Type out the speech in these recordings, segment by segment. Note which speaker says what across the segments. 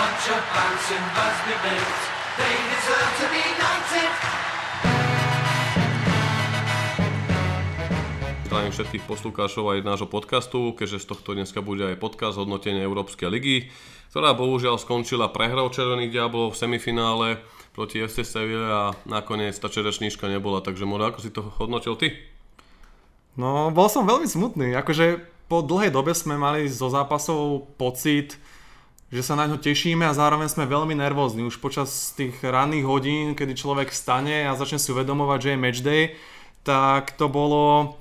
Speaker 1: bunch of bouncing Busby Bills. They deserve to be knighted.
Speaker 2: Zdravím všetkých poslucháčov aj nášho podcastu, keďže z tohto dneska bude aj podcast hodnotenia Európskej ligy, ktorá bohužiaľ skončila prehrou Červených diablov v semifinále proti FC Seville a nakoniec tá čerešníčka nebola, takže Moro, ako si to hodnotil ty?
Speaker 3: No, bol som veľmi smutný. Akože po dlhej dobe sme mali zo zápasov pocit, že sa na ňo tešíme a zároveň sme veľmi nervózni. Už počas tých ranných hodín, kedy človek stane a začne si uvedomovať, že je matchday, tak to bolo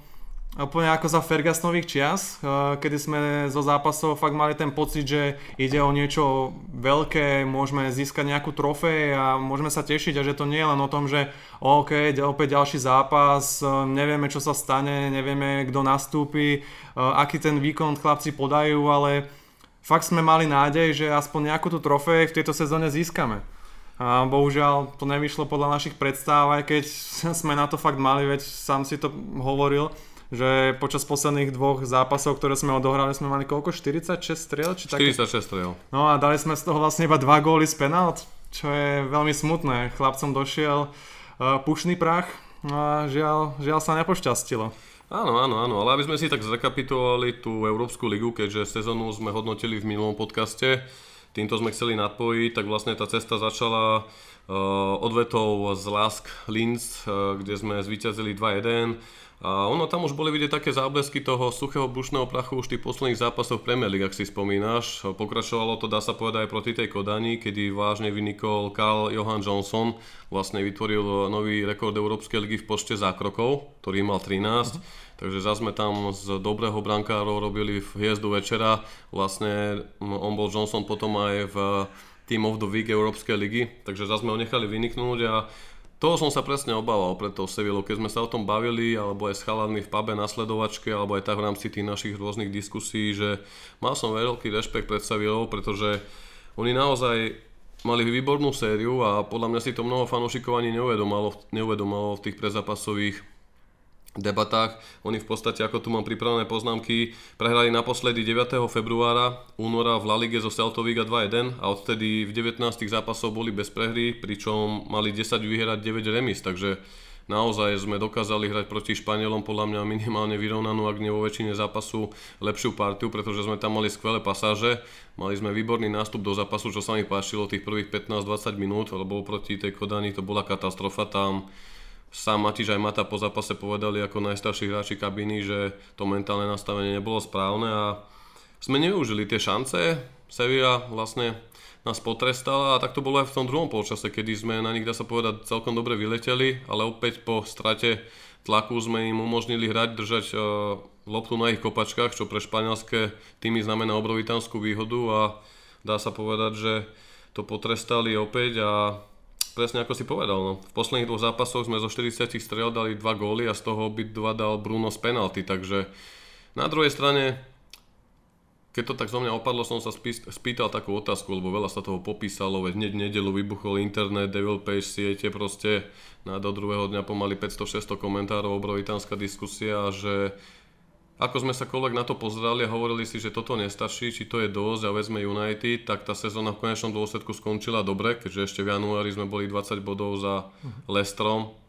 Speaker 3: úplne ako za Fergusonových čias, eh, kedy sme zo zápasov fakt mali ten pocit, že ide o niečo veľké, môžeme získať nejakú trofej a môžeme sa tešiť a že to nie je len o tom, že OK, opäť ďalší zápas, eh, nevieme čo sa stane, nevieme kto nastúpi, eh, aký ten výkon chlapci podajú, ale fakt sme mali nádej, že aspoň nejakú tú trofej v tejto sezóne získame. A bohužiaľ to nevyšlo podľa našich predstav, aj keď sme na to fakt mali, veď sám si to hovoril, že počas posledných dvoch zápasov, ktoré sme odohrali, sme mali koľko? 46 striel? Či také?
Speaker 2: 46 strel.
Speaker 3: No a dali sme z toho vlastne iba dva góly z penalt, čo je veľmi smutné. Chlapcom došiel uh, pušný prach no a žiaľ, žiaľ sa nepošťastilo.
Speaker 2: Áno, áno, áno, ale aby sme si tak zrekapitulovali tú Európsku ligu, keďže sezónu sme hodnotili v minulom podcaste, týmto sme chceli nadpojiť, tak vlastne tá cesta začala odvetou z Lask Linz, uh, kde sme zvíťazili 2-1 a ono tam už boli vidieť také záblesky toho suchého bušného prachu už tých posledných zápasoch Premier League, ak si spomínaš. Pokračovalo to, dá sa povedať, aj proti tej Kodani, kedy vážne vynikol Carl Johan Johnson, vlastne vytvoril nový rekord Európskej ligy v počte zákrokov, ktorý mal 13. Uh-huh. Takže zase sme tam z dobrého brankárov robili v hviezdu večera. Vlastne on bol Johnson potom aj v Team of the Week Európskej ligy, takže zase sme ho nechali vyniknúť a toho som sa presne obával pred tou Sevillou, keď sme sa o tom bavili, alebo aj s chalami v pube na sledovačke, alebo aj tak v rámci tých našich rôznych diskusí, že mal som veľký rešpekt pred Sevillou, pretože oni naozaj mali výbornú sériu a podľa mňa si to mnoho fanúšikov ani neuvedomalo, neuvedomalo v tých prezapasových debatách. Oni v podstate, ako tu mám pripravené poznámky, prehrali naposledy 9. februára, února v La Ligue zo Celto Viga 2-1 a odtedy v 19 zápasov boli bez prehry, pričom mali 10 vyhrať 9 remis, takže naozaj sme dokázali hrať proti Španielom podľa mňa minimálne vyrovnanú, ak nie vo väčšine zápasu lepšiu partiu, pretože sme tam mali skvelé pasáže, mali sme výborný nástup do zápasu, čo sa mi páčilo tých prvých 15-20 minút, lebo proti tej Kodani to bola katastrofa, tam Sám Matiš aj Mata po zápase povedali ako najstarší hráči kabiny, že to mentálne nastavenie nebolo správne a sme nevyužili tie šance. Sevilla vlastne nás potrestala a tak to bolo aj v tom druhom polčase, kedy sme na nich, dá sa povedať, celkom dobre vyleteli, ale opäť po strate tlaku sme im umožnili hrať, držať uh, loptu na ich kopačkách, čo pre španielské týmy znamená obrovitánsku výhodu a dá sa povedať, že to potrestali opäť a presne ako si povedal, no. v posledných dvoch zápasoch sme zo 40 strel dali dva góly a z toho dva dal Bruno z penalty, takže na druhej strane, keď to tak zo mňa opadlo, som sa spýtal takú otázku, lebo veľa sa toho popísalo, veď hneď nedelu vybuchol internet, devil page siete, proste na do druhého dňa pomaly 500-600 komentárov, obrovitánska diskusia, že ako sme sa koľvek na to pozerali a hovorili si, že toto nestačí, či to je dosť a vezme United, tak tá sezóna v konečnom dôsledku skončila dobre, keďže ešte v januári sme boli 20 bodov za Lestrom,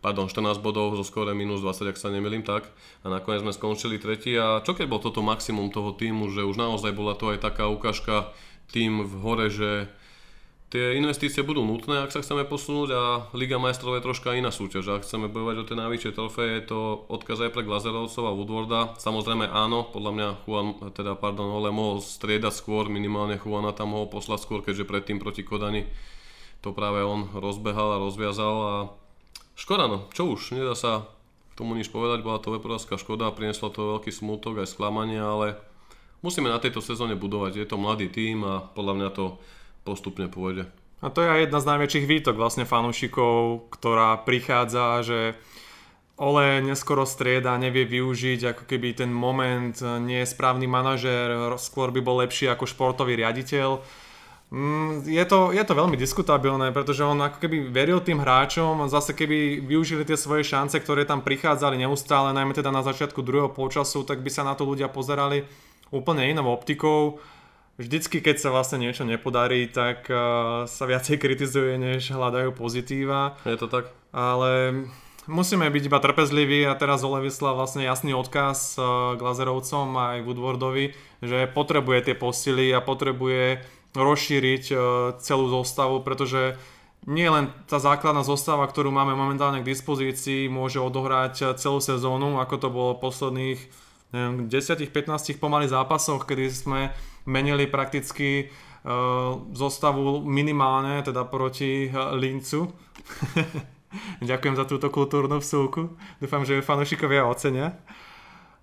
Speaker 2: pardon, 14 bodov zo skore minus 20, ak sa nemýlim tak. A nakoniec sme skončili tretí. A čo keď bol toto maximum toho týmu, že už naozaj bola to aj taká ukážka tým v hore, že Tie investície budú nutné, ak sa chceme posunúť a Liga majstrov je troška iná súťaž. Ak chceme bojovať o tie najvyššie trofeje, je to odkaz aj pre Glazerovcov a Woodwarda. Samozrejme áno, podľa mňa Juan, teda pardon, Ole mohol striedať skôr, minimálne Juana tam mohol poslať skôr, keďže predtým proti Kodani to práve on rozbehal a rozviazal a škoda no, čo už, nedá sa k tomu nič povedať, bola to veporovská škoda, prinieslo to veľký smútok aj sklamanie, ale musíme na tejto sezóne budovať, je to mladý tým a podľa mňa to postupne pôjde.
Speaker 3: A to je aj jedna z najväčších výtok vlastne fanúšikov, ktorá prichádza, že Ole neskoro strieda, nevie využiť ako keby ten moment, nie je správny manažér, skôr by bol lepší ako športový riaditeľ. Mm, je to, je to veľmi diskutabilné, pretože on ako keby veril tým hráčom, zase keby využili tie svoje šance, ktoré tam prichádzali neustále, najmä teda na začiatku druhého polčasu, tak by sa na to ľudia pozerali úplne inou optikou vždycky, keď sa vlastne niečo nepodarí, tak uh, sa viacej kritizuje, než hľadajú pozitíva.
Speaker 2: Je to tak?
Speaker 3: Ale musíme byť iba trpezliví a teraz Ole vyslal vlastne jasný odkaz uh, Glazerovcom aj Woodwardovi, že potrebuje tie posily a potrebuje rozšíriť uh, celú zostavu, pretože nie len tá základná zostava, ktorú máme momentálne k dispozícii, môže odohrať celú sezónu, ako to bolo posledných 10-15 pomaly zápasoch, kedy sme menili prakticky uh, zostavu minimálne, teda proti uh, Lincu. Ďakujem za túto kultúrnu vsúku. Dúfam, že ju fanúšikovia ocenia.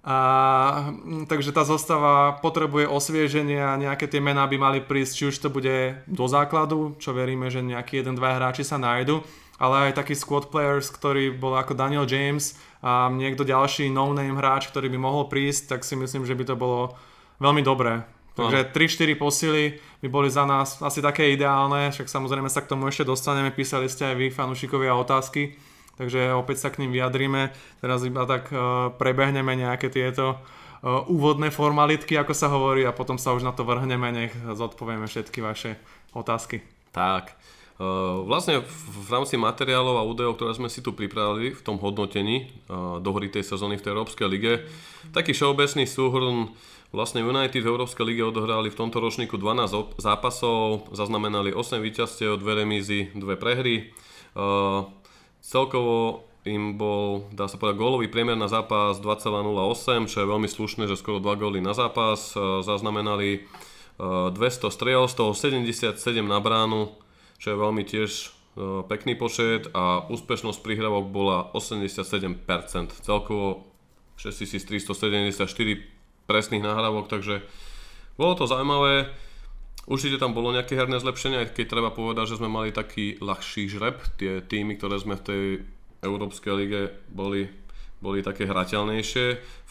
Speaker 3: A, takže tá zostava potrebuje osvieženie a nejaké tie mená by mali prísť, či už to bude do základu, čo veríme, že nejakí jeden, dva hráči sa nájdu, ale aj takí squad players, ktorí bol ako Daniel James a niekto ďalší no-name hráč, ktorý by mohol prísť, tak si myslím, že by to bolo veľmi dobré. Takže 3-4 posily by boli za nás asi také ideálne, však samozrejme sa k tomu ešte dostaneme, písali ste aj vy, fanúšikovia, otázky, takže opäť sa k ním vyjadríme. Teraz iba tak uh, prebehneme nejaké tieto uh, úvodné formalitky, ako sa hovorí, a potom sa už na to vrhneme, nech zodpovieme všetky vaše otázky.
Speaker 2: Tak, vlastne v rámci materiálov a údajov, ktoré sme si tu pripravili v tom hodnotení uh, do hry tej sezóny v tej Európskej lige, taký všeobecný súhrn Vlastne United v Európskej lige odohrali v tomto ročníku 12 zápasov, zaznamenali 8 víťazstiev, 2 remízy, 2 prehry. Uh, celkovo im bol, dá sa povedať, gólový priemer na zápas 2,08, čo je veľmi slušné, že skoro 2 góly na zápas. Zaznamenali uh, 200 striel, z toho 77 na bránu, čo je veľmi tiež pekný počet a úspešnosť prihrávok bola 87%. Celkovo 6374 presných nahrávok, takže bolo to zaujímavé. Určite tam bolo nejaké herné zlepšenie, aj keď treba povedať, že sme mali taký ľahší žreb. Tie týmy, ktoré sme v tej Európskej lige boli, boli také hrateľnejšie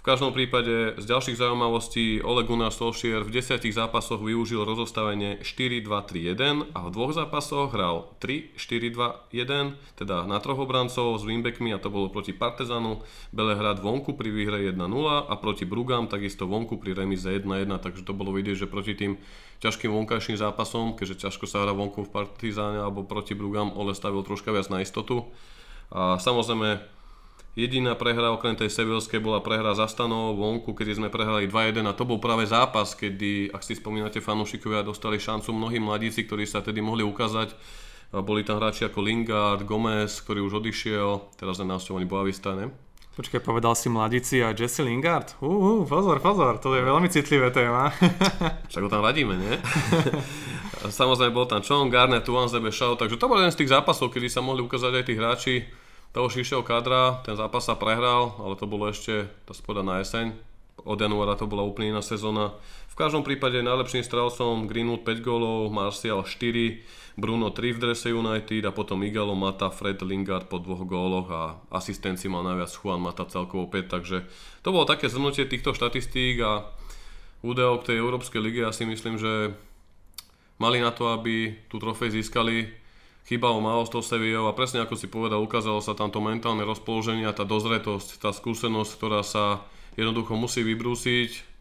Speaker 2: každom prípade z ďalších zaujímavostí Ole Gunnar Solskjaer v 10 zápasoch využil rozostavenie 4-2-3-1 a v dvoch zápasoch hral 3-4-2-1, teda na troch obrancov s wingbackmi a to bolo proti Partizanu, Belehrad vonku pri výhre 1-0 a proti Brugam takisto vonku pri remize 1-1, takže to bolo vidieť, že proti tým ťažkým vonkajším zápasom, keďže ťažko sa hrá vonku v Partizáne alebo proti Brugam, Ole stavil troška viac na istotu. A samozrejme Jediná prehra okrem tej sevilskej bola prehra za stanov vonku, kedy sme prehrali 2-1 a to bol práve zápas, kedy, ak si spomínate fanúšikovia, dostali šancu mnohí mladíci, ktorí sa tedy mohli ukázať. Boli tam hráči ako Lingard, Gomez, ktorý už odišiel, teraz na návštevovaní Boavista, ne?
Speaker 3: Počkaj, povedal si mladíci a Jesse Lingard? Uh, uh, pozor, pozor, to je veľmi citlivé téma.
Speaker 2: Však ho tam radíme, nie? Samozrejme bol tam Chong, Garnet, Tuanzebe, Shaw, takže to bol jeden z tých zápasov, kedy sa mohli ukázať aj tí hráči, toho širšieho kadra, ten zápas sa prehral, ale to bolo ešte, to spoda na jeseň. Od januára to bola úplne iná sezóna. V každom prípade najlepším strelcom Greenwood 5 gólov, Martial 4, Bruno 3 v drese United a potom Igalo Mata, Fred Lingard po dvoch góloch a asistencii mal najviac Juan Mata celkovo 5, takže to bolo také zhrnutie týchto štatistík a údajov k tej Európskej lige. Ja si myslím, že mali na to, aby tú trofej získali chýbalo málo s tou Sevillou a presne ako si povedal, ukázalo sa tam to mentálne rozpoloženie a tá dozretosť, tá skúsenosť, ktorá sa jednoducho musí vybrúsiť.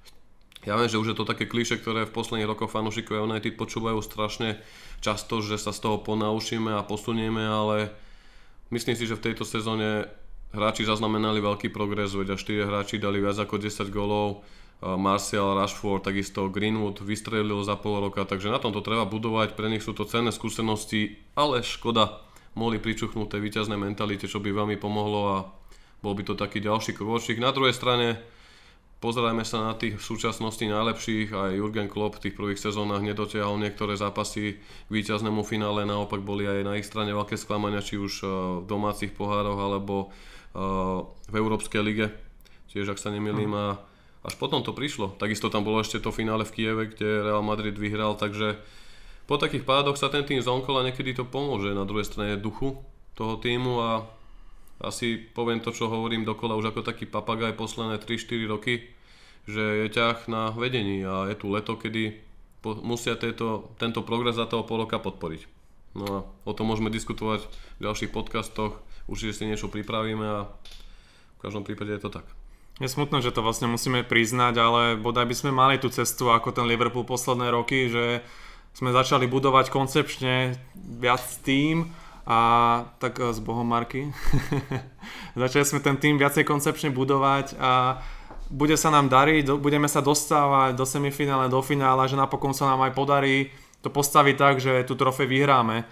Speaker 2: Ja viem, že už je to také kliše, ktoré v posledných rokoch fanúšikovia United počúvajú strašne často, že sa z toho ponaučíme a posunieme, ale myslím si, že v tejto sezóne hráči zaznamenali veľký progres, veď a 4 hráči dali viac ako 10 golov Martial, Rashford, takisto Greenwood vystrelil za pol roka, takže na tomto treba budovať, pre nich sú to cenné skúsenosti, ale škoda, mohli pričuchnúť tej víťaznej mentalite, čo by veľmi pomohlo a bol by to taký ďalší krôčik. Na druhej strane pozerajme sa na tých súčasnosti najlepších, aj Jurgen Klopp v tých prvých sezónach nedotiahol niektoré zápasy k víťaznému finále, naopak boli aj na ich strane veľké sklamania, či už v domácich pohároch alebo v Európskej lige, tiež ak sa nemýlim a až potom to prišlo. Takisto tam bolo ešte to finále v Kieve, kde Real Madrid vyhral, takže po takých pádoch sa ten tým zonkola niekedy to pomôže na druhej strane duchu toho týmu a asi poviem to, čo hovorím dokola už ako taký papagaj posledné 3-4 roky, že je ťah na vedení a je tu leto, kedy musia tieto, tento progres za toho pol roka podporiť. No a o tom môžeme diskutovať v ďalších podcastoch, určite si niečo pripravíme a v každom prípade je to tak.
Speaker 3: Je smutno, že to vlastne musíme priznať, ale bodaj by sme mali tú cestu ako ten Liverpool posledné roky, že sme začali budovať koncepčne viac tým a tak s Bohom Marky. začali sme ten tým viacej koncepčne budovať a bude sa nám dariť, budeme sa dostávať do semifinále, do finále, že napokon sa nám aj podarí to postaviť tak, že tú trofej vyhráme.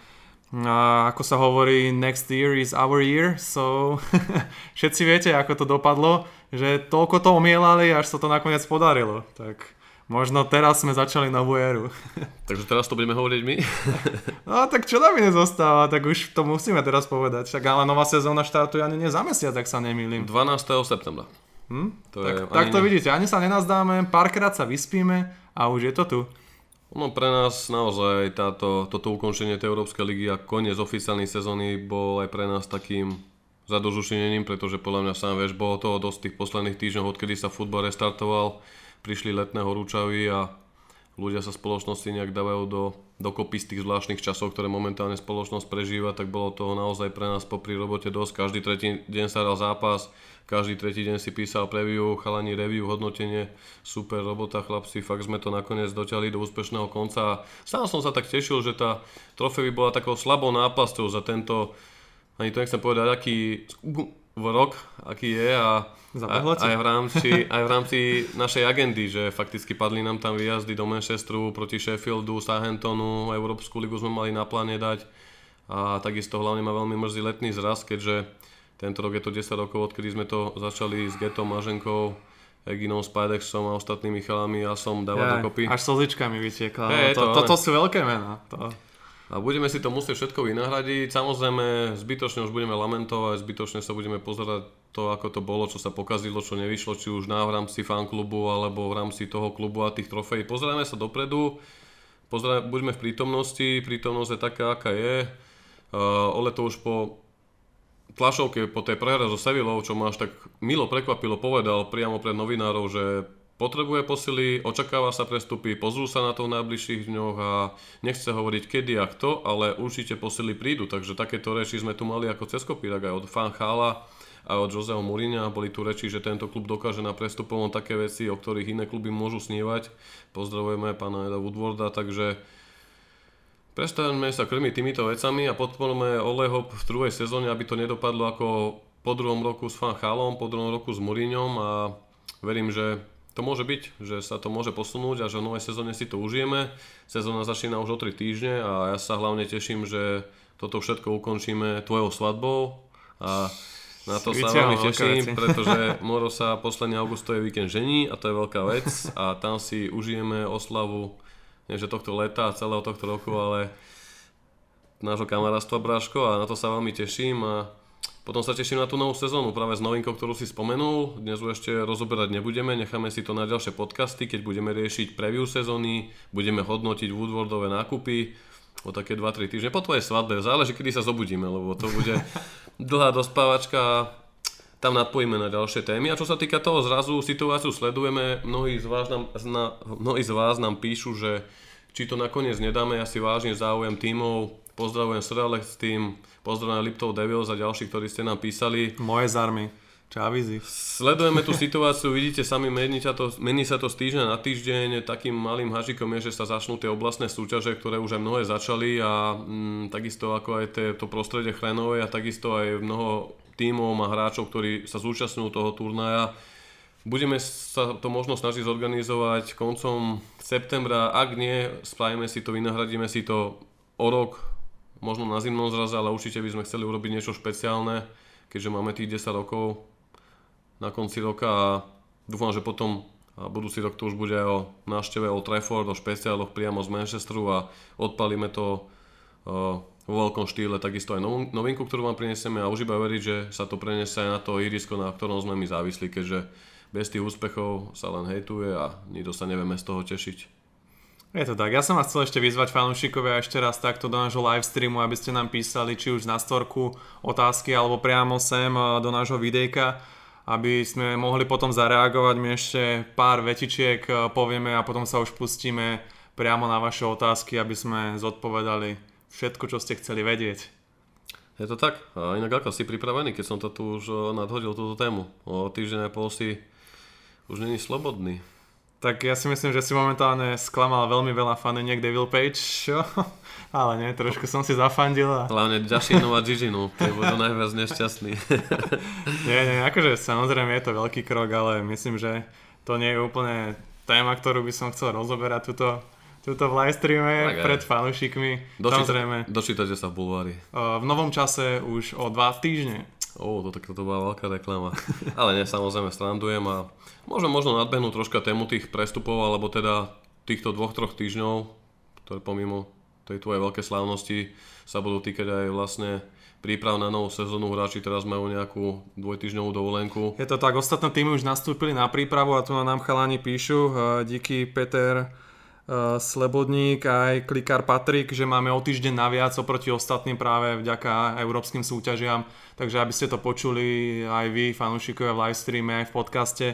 Speaker 3: A ako sa hovorí, next year is our year, so všetci viete, ako to dopadlo, že toľko to omielali, až sa to nakoniec podarilo. Tak možno teraz sme začali novú éru.
Speaker 2: Takže teraz to budeme hovoriť my?
Speaker 3: no tak čo nám nezostáva, tak už to musíme teraz povedať. Však ale nová sezóna štartuje ani za mesiac, ak sa nemýlim.
Speaker 2: 12. septembra.
Speaker 3: Hm? To tak, je, tak to ne... vidíte, ani sa nenazdáme, párkrát sa vyspíme a už je to tu.
Speaker 2: No pre nás naozaj táto, toto ukončenie tej Európskej ligy a koniec oficiálnej sezóny bol aj pre nás takým zadožušinením, pretože podľa mňa sám vieš, bolo toho dosť tých posledných týždňov, odkedy sa futbal restartoval, prišli letné horúčavy a ľudia sa spoločnosti nejak dávajú do, dokopy z tých zvláštnych časov, ktoré momentálne spoločnosť prežíva, tak bolo toho naozaj pre nás popri robote dosť. Každý tretí deň sa dal zápas, každý tretí deň si písal preview, chalani review, hodnotenie, super robota chlapci, fakt sme to nakoniec doťali do úspešného konca. A sám som sa tak tešil, že tá trofej bola takou slabou náplastou za tento, ani to nechcem povedať, aký rok, aký je a, a aj, v rámci, aj v rámci našej agendy, že fakticky padli nám tam výjazdy do Manchesteru proti Sheffieldu, Southamptonu, Európsku ligu sme mali na pláne dať. A takisto hlavne ma veľmi mrzí letný zraz, keďže tento rok je to 10 rokov, odkedy sme to začali s Getom, Maženkou, Eginom, Spidexom a ostatnými chalami a som dával ja, dokopy.
Speaker 3: Až slzičkami vytiekla. Hey, to, to, toto sú veľké mená. To...
Speaker 2: A budeme si to musieť všetko vynahradiť. Samozrejme, zbytočne už budeme lamentovať, zbytočne sa budeme pozerať to, ako to bolo, čo sa pokazilo, čo nevyšlo, či už na v rámci fanklubu alebo v rámci toho klubu a tých trofejí. Pozrieme sa dopredu, pozrieme, buďme v prítomnosti, prítomnosť je taká, aká je. Uh, Ole to už po tlašovke po tej prehre so Sevillou, čo ma až tak milo prekvapilo, povedal priamo pred novinárov, že potrebuje posily, očakáva sa prestupy, pozrú sa na to v najbližších dňoch a nechce hovoriť kedy a kto, ale určite posily prídu. Takže takéto reči sme tu mali ako cez kopírak aj od Fan Chala a od Joseho Mourinha. Boli tu reči, že tento klub dokáže na prestupovom také veci, o ktorých iné kluby môžu snívať. Pozdravujeme pána Eda Woodwarda, takže Prestaňme sa krmiť týmito vecami a podporme Oleho v druhej sezóne, aby to nedopadlo ako po druhom roku s Fan Chalom, po druhom roku s Mourinhom a verím, že to môže byť, že sa to môže posunúť a že v novej sezóne si to užijeme. Sezóna začína už o 3 týždne a ja sa hlavne teším, že toto všetko ukončíme tvojou svadbou a na to sa veľmi teším, pretože Moro sa posledný augustový víkend žení a to je veľká vec a tam si užijeme oslavu nie že tohto leta celého tohto roku, ale nášho kamarátstva Bráško a na to sa veľmi teším a potom sa teším na tú novú sezónu, práve s novinkou, ktorú si spomenul. Dnes ju ešte rozoberať nebudeme, necháme si to na ďalšie podcasty, keď budeme riešiť preview sezóny, budeme hodnotiť Woodwardové nákupy o také 2-3 týždne. Po tvojej svadbe, záleží, kedy sa zobudíme, lebo to bude dlhá dospávačka tam nadpojíme na ďalšie témy. A čo sa týka toho zrazu, situáciu sledujeme, mnohí z vás nám, mnohí z vás nám píšu, že či to nakoniec nedáme, ja si vážne záujem tímov, pozdravujem Sralex tým, pozdravujem Liptov Devils a ďalší, ktorí ste nám písali.
Speaker 3: Moje zarmy. Čavizi.
Speaker 2: Sledujeme tú situáciu, vidíte sami, mení sa, to, mení sa to z týždňa na týždeň. Takým malým hažikom je, že sa začnú tie oblastné súťaže, ktoré už aj mnohé začali a mm, takisto ako aj tie, to prostredie chrenové a takisto aj mnoho tímov a hráčov, ktorí sa zúčastňujú toho turnaja. Budeme sa to možno snažiť zorganizovať koncom septembra, ak nie, spravíme si to, vynahradíme si to o rok, možno na zimnom zraze, ale určite by sme chceli urobiť niečo špeciálne, keďže máme tých 10 rokov na konci roka a dúfam, že potom a budúci rok to už bude aj o návšteve Old Trafford, o špeciáloch priamo z Manchesteru a odpalíme to uh, vo veľkom štýle, takisto aj novinku, ktorú vám prinesieme a už iba veriť, že sa to preniesie aj na to irisko, na ktorom sme my závislí, keďže bez tých úspechov sa len hejtuje a nikto sa nevieme z toho tešiť.
Speaker 3: Je to tak. Ja som vás chcel ešte vyzvať fanúšikovia ešte raz takto do nášho live streamu, aby ste nám písali či už na storku otázky alebo priamo sem eh, do nášho videjka, aby sme mohli potom zareagovať. My ešte pár vetičiek eh, povieme a potom sa už pustíme priamo na vaše otázky, aby sme zodpovedali všetko, čo ste chceli vedieť.
Speaker 2: Je to tak. A inak ako si pripravený, keď som to tu už o, nadhodil túto tému. O týždeň a pol si už není slobodný.
Speaker 3: Tak ja si myslím, že si momentálne sklamal veľmi veľa faneniek Devil Page? Ale nie, trošku som si zafandil a...
Speaker 2: Hlavne Jašinu a Giginu, tie budú najviac nešťastní.
Speaker 3: nie, nie, akože samozrejme je to veľký krok, ale myslím, že to nie je úplne téma, ktorú by som chcel rozoberať tuto, tuto v live streame
Speaker 2: Tak aj.
Speaker 3: pred fanúšikmi. Samozrejme,
Speaker 2: Dočítate sa v bulvári.
Speaker 3: v novom čase už o dva týždne.
Speaker 2: Ó, to, tak toto bola veľká reklama. Ale nie, samozrejme strandujem a môžem možno nadbehnúť troška tému tých prestupov, alebo teda týchto dvoch, troch týždňov, ktoré pomimo tej tvojej veľkej slávnosti sa budú týkať aj vlastne príprav na novú sezónu. Hráči teraz majú nejakú dvojtýždňovú dovolenku.
Speaker 3: Je to tak, ostatné týmy už nastúpili na prípravu a tu nám chalani píšu, uh, díky Peter uh, Slebodník aj Klikár Patrik, že máme o týždeň naviac oproti ostatným práve vďaka európskym súťažiam. Takže aby ste to počuli aj vy, fanúšikovia v live streame, aj v podcaste,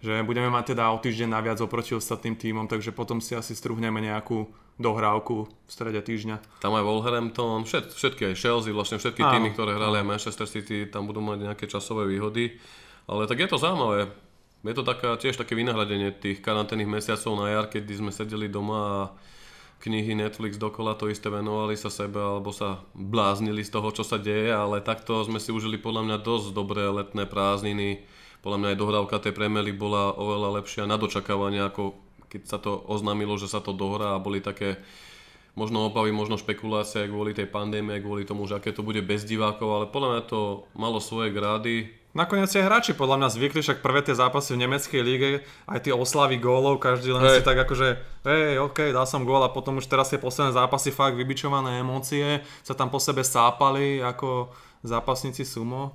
Speaker 3: že budeme mať teda o týždeň naviac oproti ostatným týmom, takže potom si asi struhneme nejakú dohrávku v strede týždňa.
Speaker 2: Tam aj Wolverhampton, všet, všetky aj Chelsea, vlastne všetky
Speaker 3: Áno.
Speaker 2: týmy, ktoré hrali aj Manchester City, tam budú mať nejaké časové výhody. Ale tak je to zaujímavé. Je to taká, tiež také vynahradenie tých karanténnych mesiacov na jar, keď sme sedeli doma a knihy Netflix dokola to isté venovali sa sebe alebo sa bláznili z toho, čo sa deje, ale takto sme si užili podľa mňa dosť dobré letné prázdniny. Podľa mňa aj dohrávka tej League bola oveľa lepšia na dočakávanie, ako keď sa to oznámilo, že sa to dohrá a boli také možno obavy, možno špekulácie kvôli tej pandémie, kvôli tomu, že aké to bude bez divákov, ale podľa mňa to malo svoje grády.
Speaker 3: Nakoniec aj hráči podľa mňa zvykli, však prvé tie zápasy v nemeckej líge, aj tie oslavy gólov, každý len
Speaker 2: Hej.
Speaker 3: si tak akože, hej, ok, dal som gól a potom už teraz tie posledné zápasy fakt vybičované emócie, sa tam po sebe sápali ako zápasníci sumo.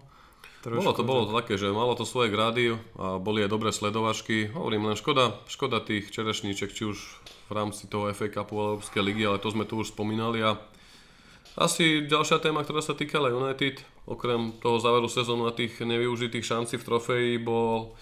Speaker 2: Bolo to, bolo to také, že malo to svoje grády a boli aj dobré sledovačky. Hovorím len škoda, škoda tých čerešníček, či už v rámci toho FA Cupu Európskej ligy, ale to sme tu už spomínali a asi ďalšia téma, ktorá sa týkala United, okrem toho záveru sezónu a tých nevyužitých šancí v trofeji, bol,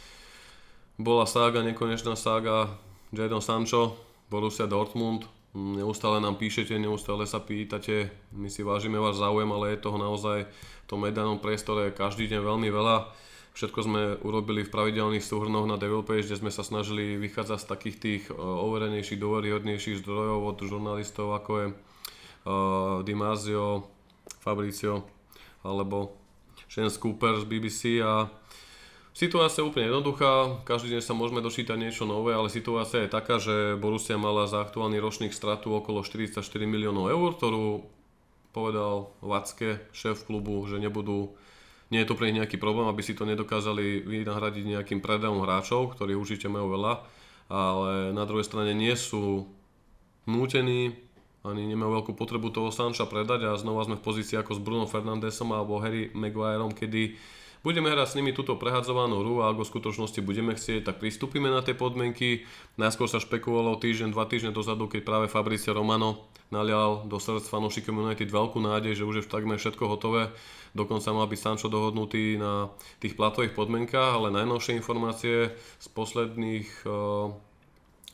Speaker 2: bola sága, nekonečná sága Jadon Sancho, Borussia Dortmund. Neustále nám píšete, neustále sa pýtate, my si vážime váš záujem, ale je toho naozaj v tom mediálnom priestore každý deň veľmi veľa. Všetko sme urobili v pravidelných súhrnoch na Devil Page, kde sme sa snažili vychádzať z takých tých e, overenejších, dôveryhodnejších zdrojov od žurnalistov, ako je uh, Di Marzio, Fabricio alebo Shane Cooper z BBC a Situácia je úplne jednoduchá, každý deň sa môžeme dočítať niečo nové, ale situácia je taká, že Borussia mala za aktuálny ročník stratu okolo 44 miliónov eur, ktorú povedal Vacke, šéf klubu, že nebudú, nie je to pre nich nejaký problém, aby si to nedokázali vynahradiť nejakým predajom hráčov, ktorí určite majú veľa, ale na druhej strane nie sú nútení, ani nemajú veľkú potrebu toho Sancha predať a znova sme v pozícii ako s Bruno Fernandesom alebo Harry Maguireom, kedy budeme hrať s nimi túto prehadzovanú hru a ak v skutočnosti budeme chcieť, tak pristúpime na tie podmienky. Najskôr sa špekulovalo týždeň, dva týždne dozadu, keď práve Fabricio Romano nalial do srdc fanúšikom United veľkú nádej, že už je takmer všetko hotové. Dokonca mal byť Sancho dohodnutý na tých platových podmienkách, ale najnovšie informácie z posledných eh,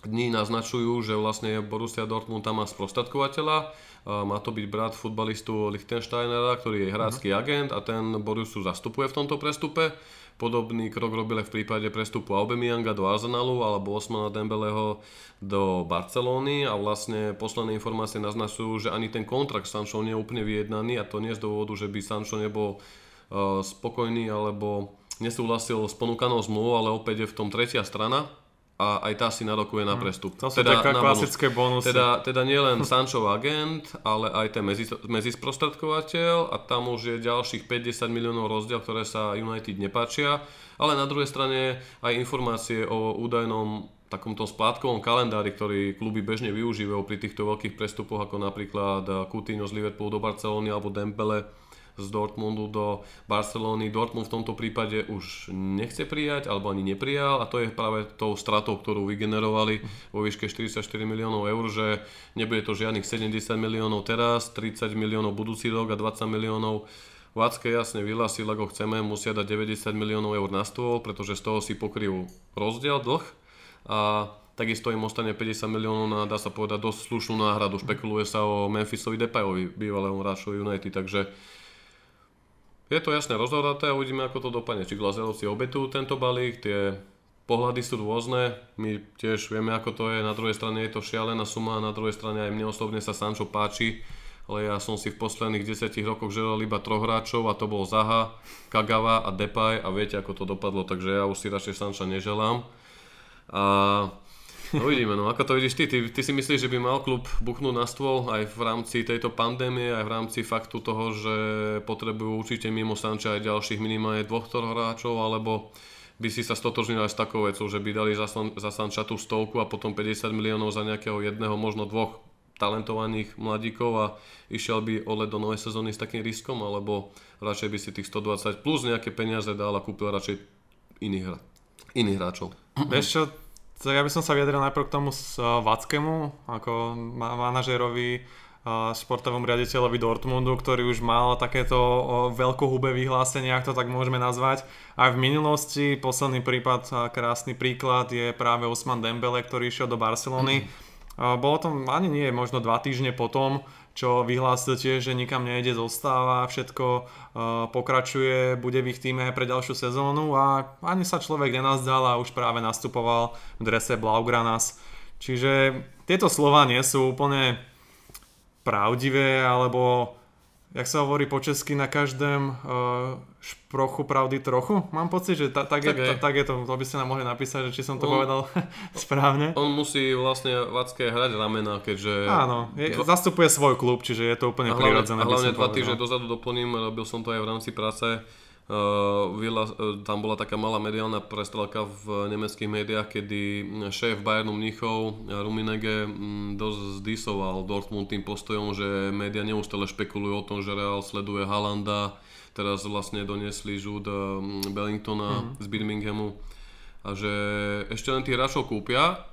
Speaker 2: dní naznačujú, že vlastne Borussia Dortmund tam má sprostredkovateľa. Má to byť brat futbalistu Lichtensteinera, ktorý je hrácky agent a ten Borussiu zastupuje v tomto prestupe. Podobný krok robili v prípade prestupu Aubameyanga do Arsenalu alebo Osmana Dembeleho do Barcelóny a vlastne posledné informácie naznačujú, že ani ten kontrakt s Sancho nie je úplne vyjednaný a to nie z dôvodu, že by Sancho nebol uh, spokojný alebo nesúhlasil s ponúkanou zmluvou, ale opäť je v tom tretia strana a aj tá si narokuje na prestup.
Speaker 3: To sú také
Speaker 2: na bonus.
Speaker 3: klasické bonusy.
Speaker 2: Teda, teda nie len Sancho agent, ale aj ten medzi, medzisprostredkovateľ a tam už je ďalších 50 miliónov rozdiel, ktoré sa United nepáčia. Ale na druhej strane aj informácie o údajnom takomto splátkovom kalendári, ktorý kluby bežne využívajú pri týchto veľkých prestupoch, ako napríklad Coutinho z Liverpoolu do Barcelony alebo Dembele z Dortmundu do Barcelony. Dortmund v tomto prípade už nechce prijať, alebo ani neprijal a to je práve tou stratou, ktorú vygenerovali vo výške 44 miliónov eur, že nebude to žiadnych 70 miliónov teraz, 30 miliónov budúci rok a 20 miliónov Vácke jasne vyhlásil, ako chceme, musia dať 90 miliónov eur na stôl, pretože z toho si pokryjú rozdiel, dlh a takisto im ostane 50 miliónov na, dá sa povedať, dosť slušnú náhradu. Špekuluje sa o Memphisovi Depayovi, bývalého hráčovi United, takže Je to jasne rozhodaté a uvidíme, ako to dopadne. Či Glazerovci obetujú tento balík, tie pohľady sú rôzne, my tiež vieme, ako to je, na druhej strane je to šialená suma, na druhej strane aj mne osobne sa Sancho páči, ale ja som si v posledných 10 rokoch želal iba troch hráčov a to bol Zaha, Kagawa a Depay a viete, ako to dopadlo, takže ja už si radšej Sancha neželám. A no uvidíme, no ako to vidíš ty? ty? Ty si myslíš, že by mal klub buchnúť na stôl aj v rámci tejto pandémie, aj v rámci faktu toho, že potrebujú určite mimo Sanča aj ďalších minimálne dvoch hráčov, alebo by si sa stotožnil aj s takou vecou, že by dali za, za Sanča tú stovku a potom 50 miliónov za nejakého jedného, možno dvoch talentovaných mladíkov a išiel by Ole do novej sezóny s takým riskom, alebo radšej by si tých 120 plus nejaké peniaze dal a kúpil radšej iných, iných hráčov.
Speaker 3: Vieš čo, ja by som sa vyjadril najprv k tomu s Vackému, ako manažerovi športovom riaditeľovi Dortmundu, ktorý už mal takéto veľkohubé vyhlásenie, ak to tak môžeme nazvať. Aj v minulosti, posledný prípad, krásny príklad je práve Osman Dembele, ktorý išiel do Barcelony. Mm. Bolo to ani nie, možno dva týždne potom, čo vyhlásil tiež, že nikam nejde, zostáva, všetko pokračuje, bude v ich týme pre ďalšiu sezónu a ani sa človek nenazdal a už práve nastupoval v drese Blaugranas. Čiže tieto slova nie sú úplne pravdivé, alebo jak sa hovorí po česky, na každém uh, šprochu pravdy trochu. Mám pocit, že ta, tak, tak, je, ta, tak je to, to by ste nám mohli napísať, že či som to on, povedal správne.
Speaker 2: On musí vlastne Vacké hrať ramena, keďže...
Speaker 3: Áno, je, dva, zastupuje svoj klub, čiže je to úplne prirodzené.
Speaker 2: A hlavne dva týždne dozadu doplním, robil som to aj v rámci práce, Vila, uh, tam bola taká malá mediálna prestrelka v nemeckých médiách, kedy šéf Bayernu Mnichov Ruminege um, dosť zdisoval Dortmund tým postojom, že médiá neustále špekulujú o tom, že Real sleduje Halanda, teraz vlastne doniesli žúd um, Bellingtona mm. z Birminghamu a že ešte len tých hráčov kúpia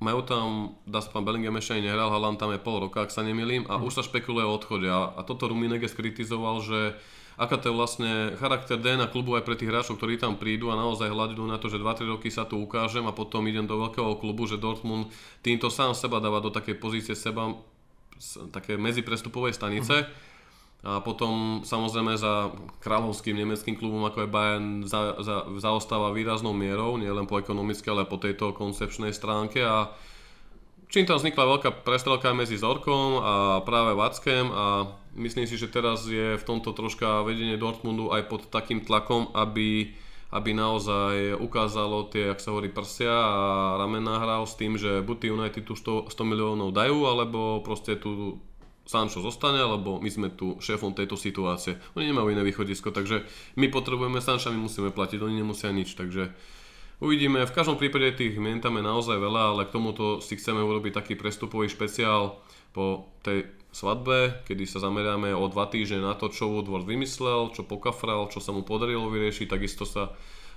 Speaker 2: majú tam, dá sa pán Bellingham ešte aj nehral, Haaland tam je pol roka, ak sa nemýlim, a mm. už sa špekuluje o odchode. A, a toto Ruminege skritizoval, že aká to je vlastne charakter DNA klubu aj pre tých hráčov, ktorí tam prídu a naozaj hľadú na to, že 2-3 roky sa tu ukážem a potom idem do veľkého klubu, že Dortmund týmto sám seba dáva do takej pozície seba, také medziprestupovej stanice. Uh-huh. A potom samozrejme za kráľovským nemeckým klubom ako je Bayern za, za, zaostáva výraznou mierou, nielen po ekonomické, ale po tejto koncepčnej stránke a čím tam vznikla veľká prestrelka medzi Zorkom a práve Vackem a myslím si, že teraz je v tomto troška vedenie Dortmundu aj pod takým tlakom, aby, aby naozaj ukázalo tie, ak sa hovorí, prsia a ramená hral s tým, že buď United tu 100, 100 miliónov dajú, alebo proste tu Sancho zostane, alebo my sme tu šéfom tejto situácie. Oni nemajú iné východisko, takže my potrebujeme Sancha, my musíme platiť, oni nemusia nič, takže Uvidíme, v každom prípade tých mien tam je naozaj veľa, ale k tomuto si chceme urobiť taký prestupový špeciál po tej svadbe, kedy sa zameriame o dva týždne na to, čo Woodward vymyslel, čo pokafral, čo sa mu podarilo vyriešiť, takisto sa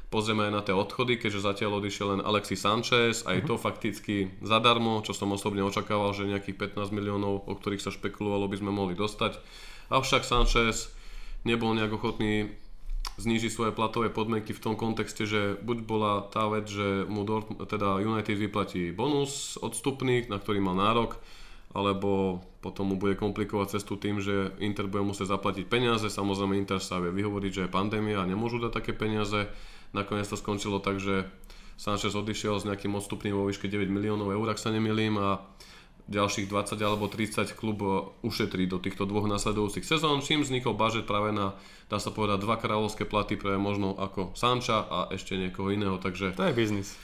Speaker 2: pozrieme aj na tie odchody, keďže zatiaľ odišiel len Alexis Sanchez, aj to fakticky zadarmo, čo som osobne očakával, že nejakých 15 miliónov, o ktorých sa špekulovalo, by sme mohli dostať. Avšak Sanchez nebol nejak ochotný zníži svoje platové podmienky v tom kontexte, že buď bola tá vec, že mu Dort, teda United vyplatí bonus odstupný, na ktorý mal nárok, alebo potom mu bude komplikovať cestu tým, že Inter bude musieť zaplatiť peniaze. Samozrejme Inter sa vie vyhovoriť, že je pandémia a nemôžu dať také peniaze. Nakoniec to skončilo tak, že Sanchez odišiel s nejakým odstupným vo výške 9 miliónov eur, ak sa nemýlim, a ďalších 20 alebo 30 klub ušetrí do týchto dvoch nasledujúcich sezón, čím vznikol budget práve na, dá sa povedať, dva kráľovské platy pre možno ako Sanča a ešte niekoho iného, takže...
Speaker 3: To je biznis.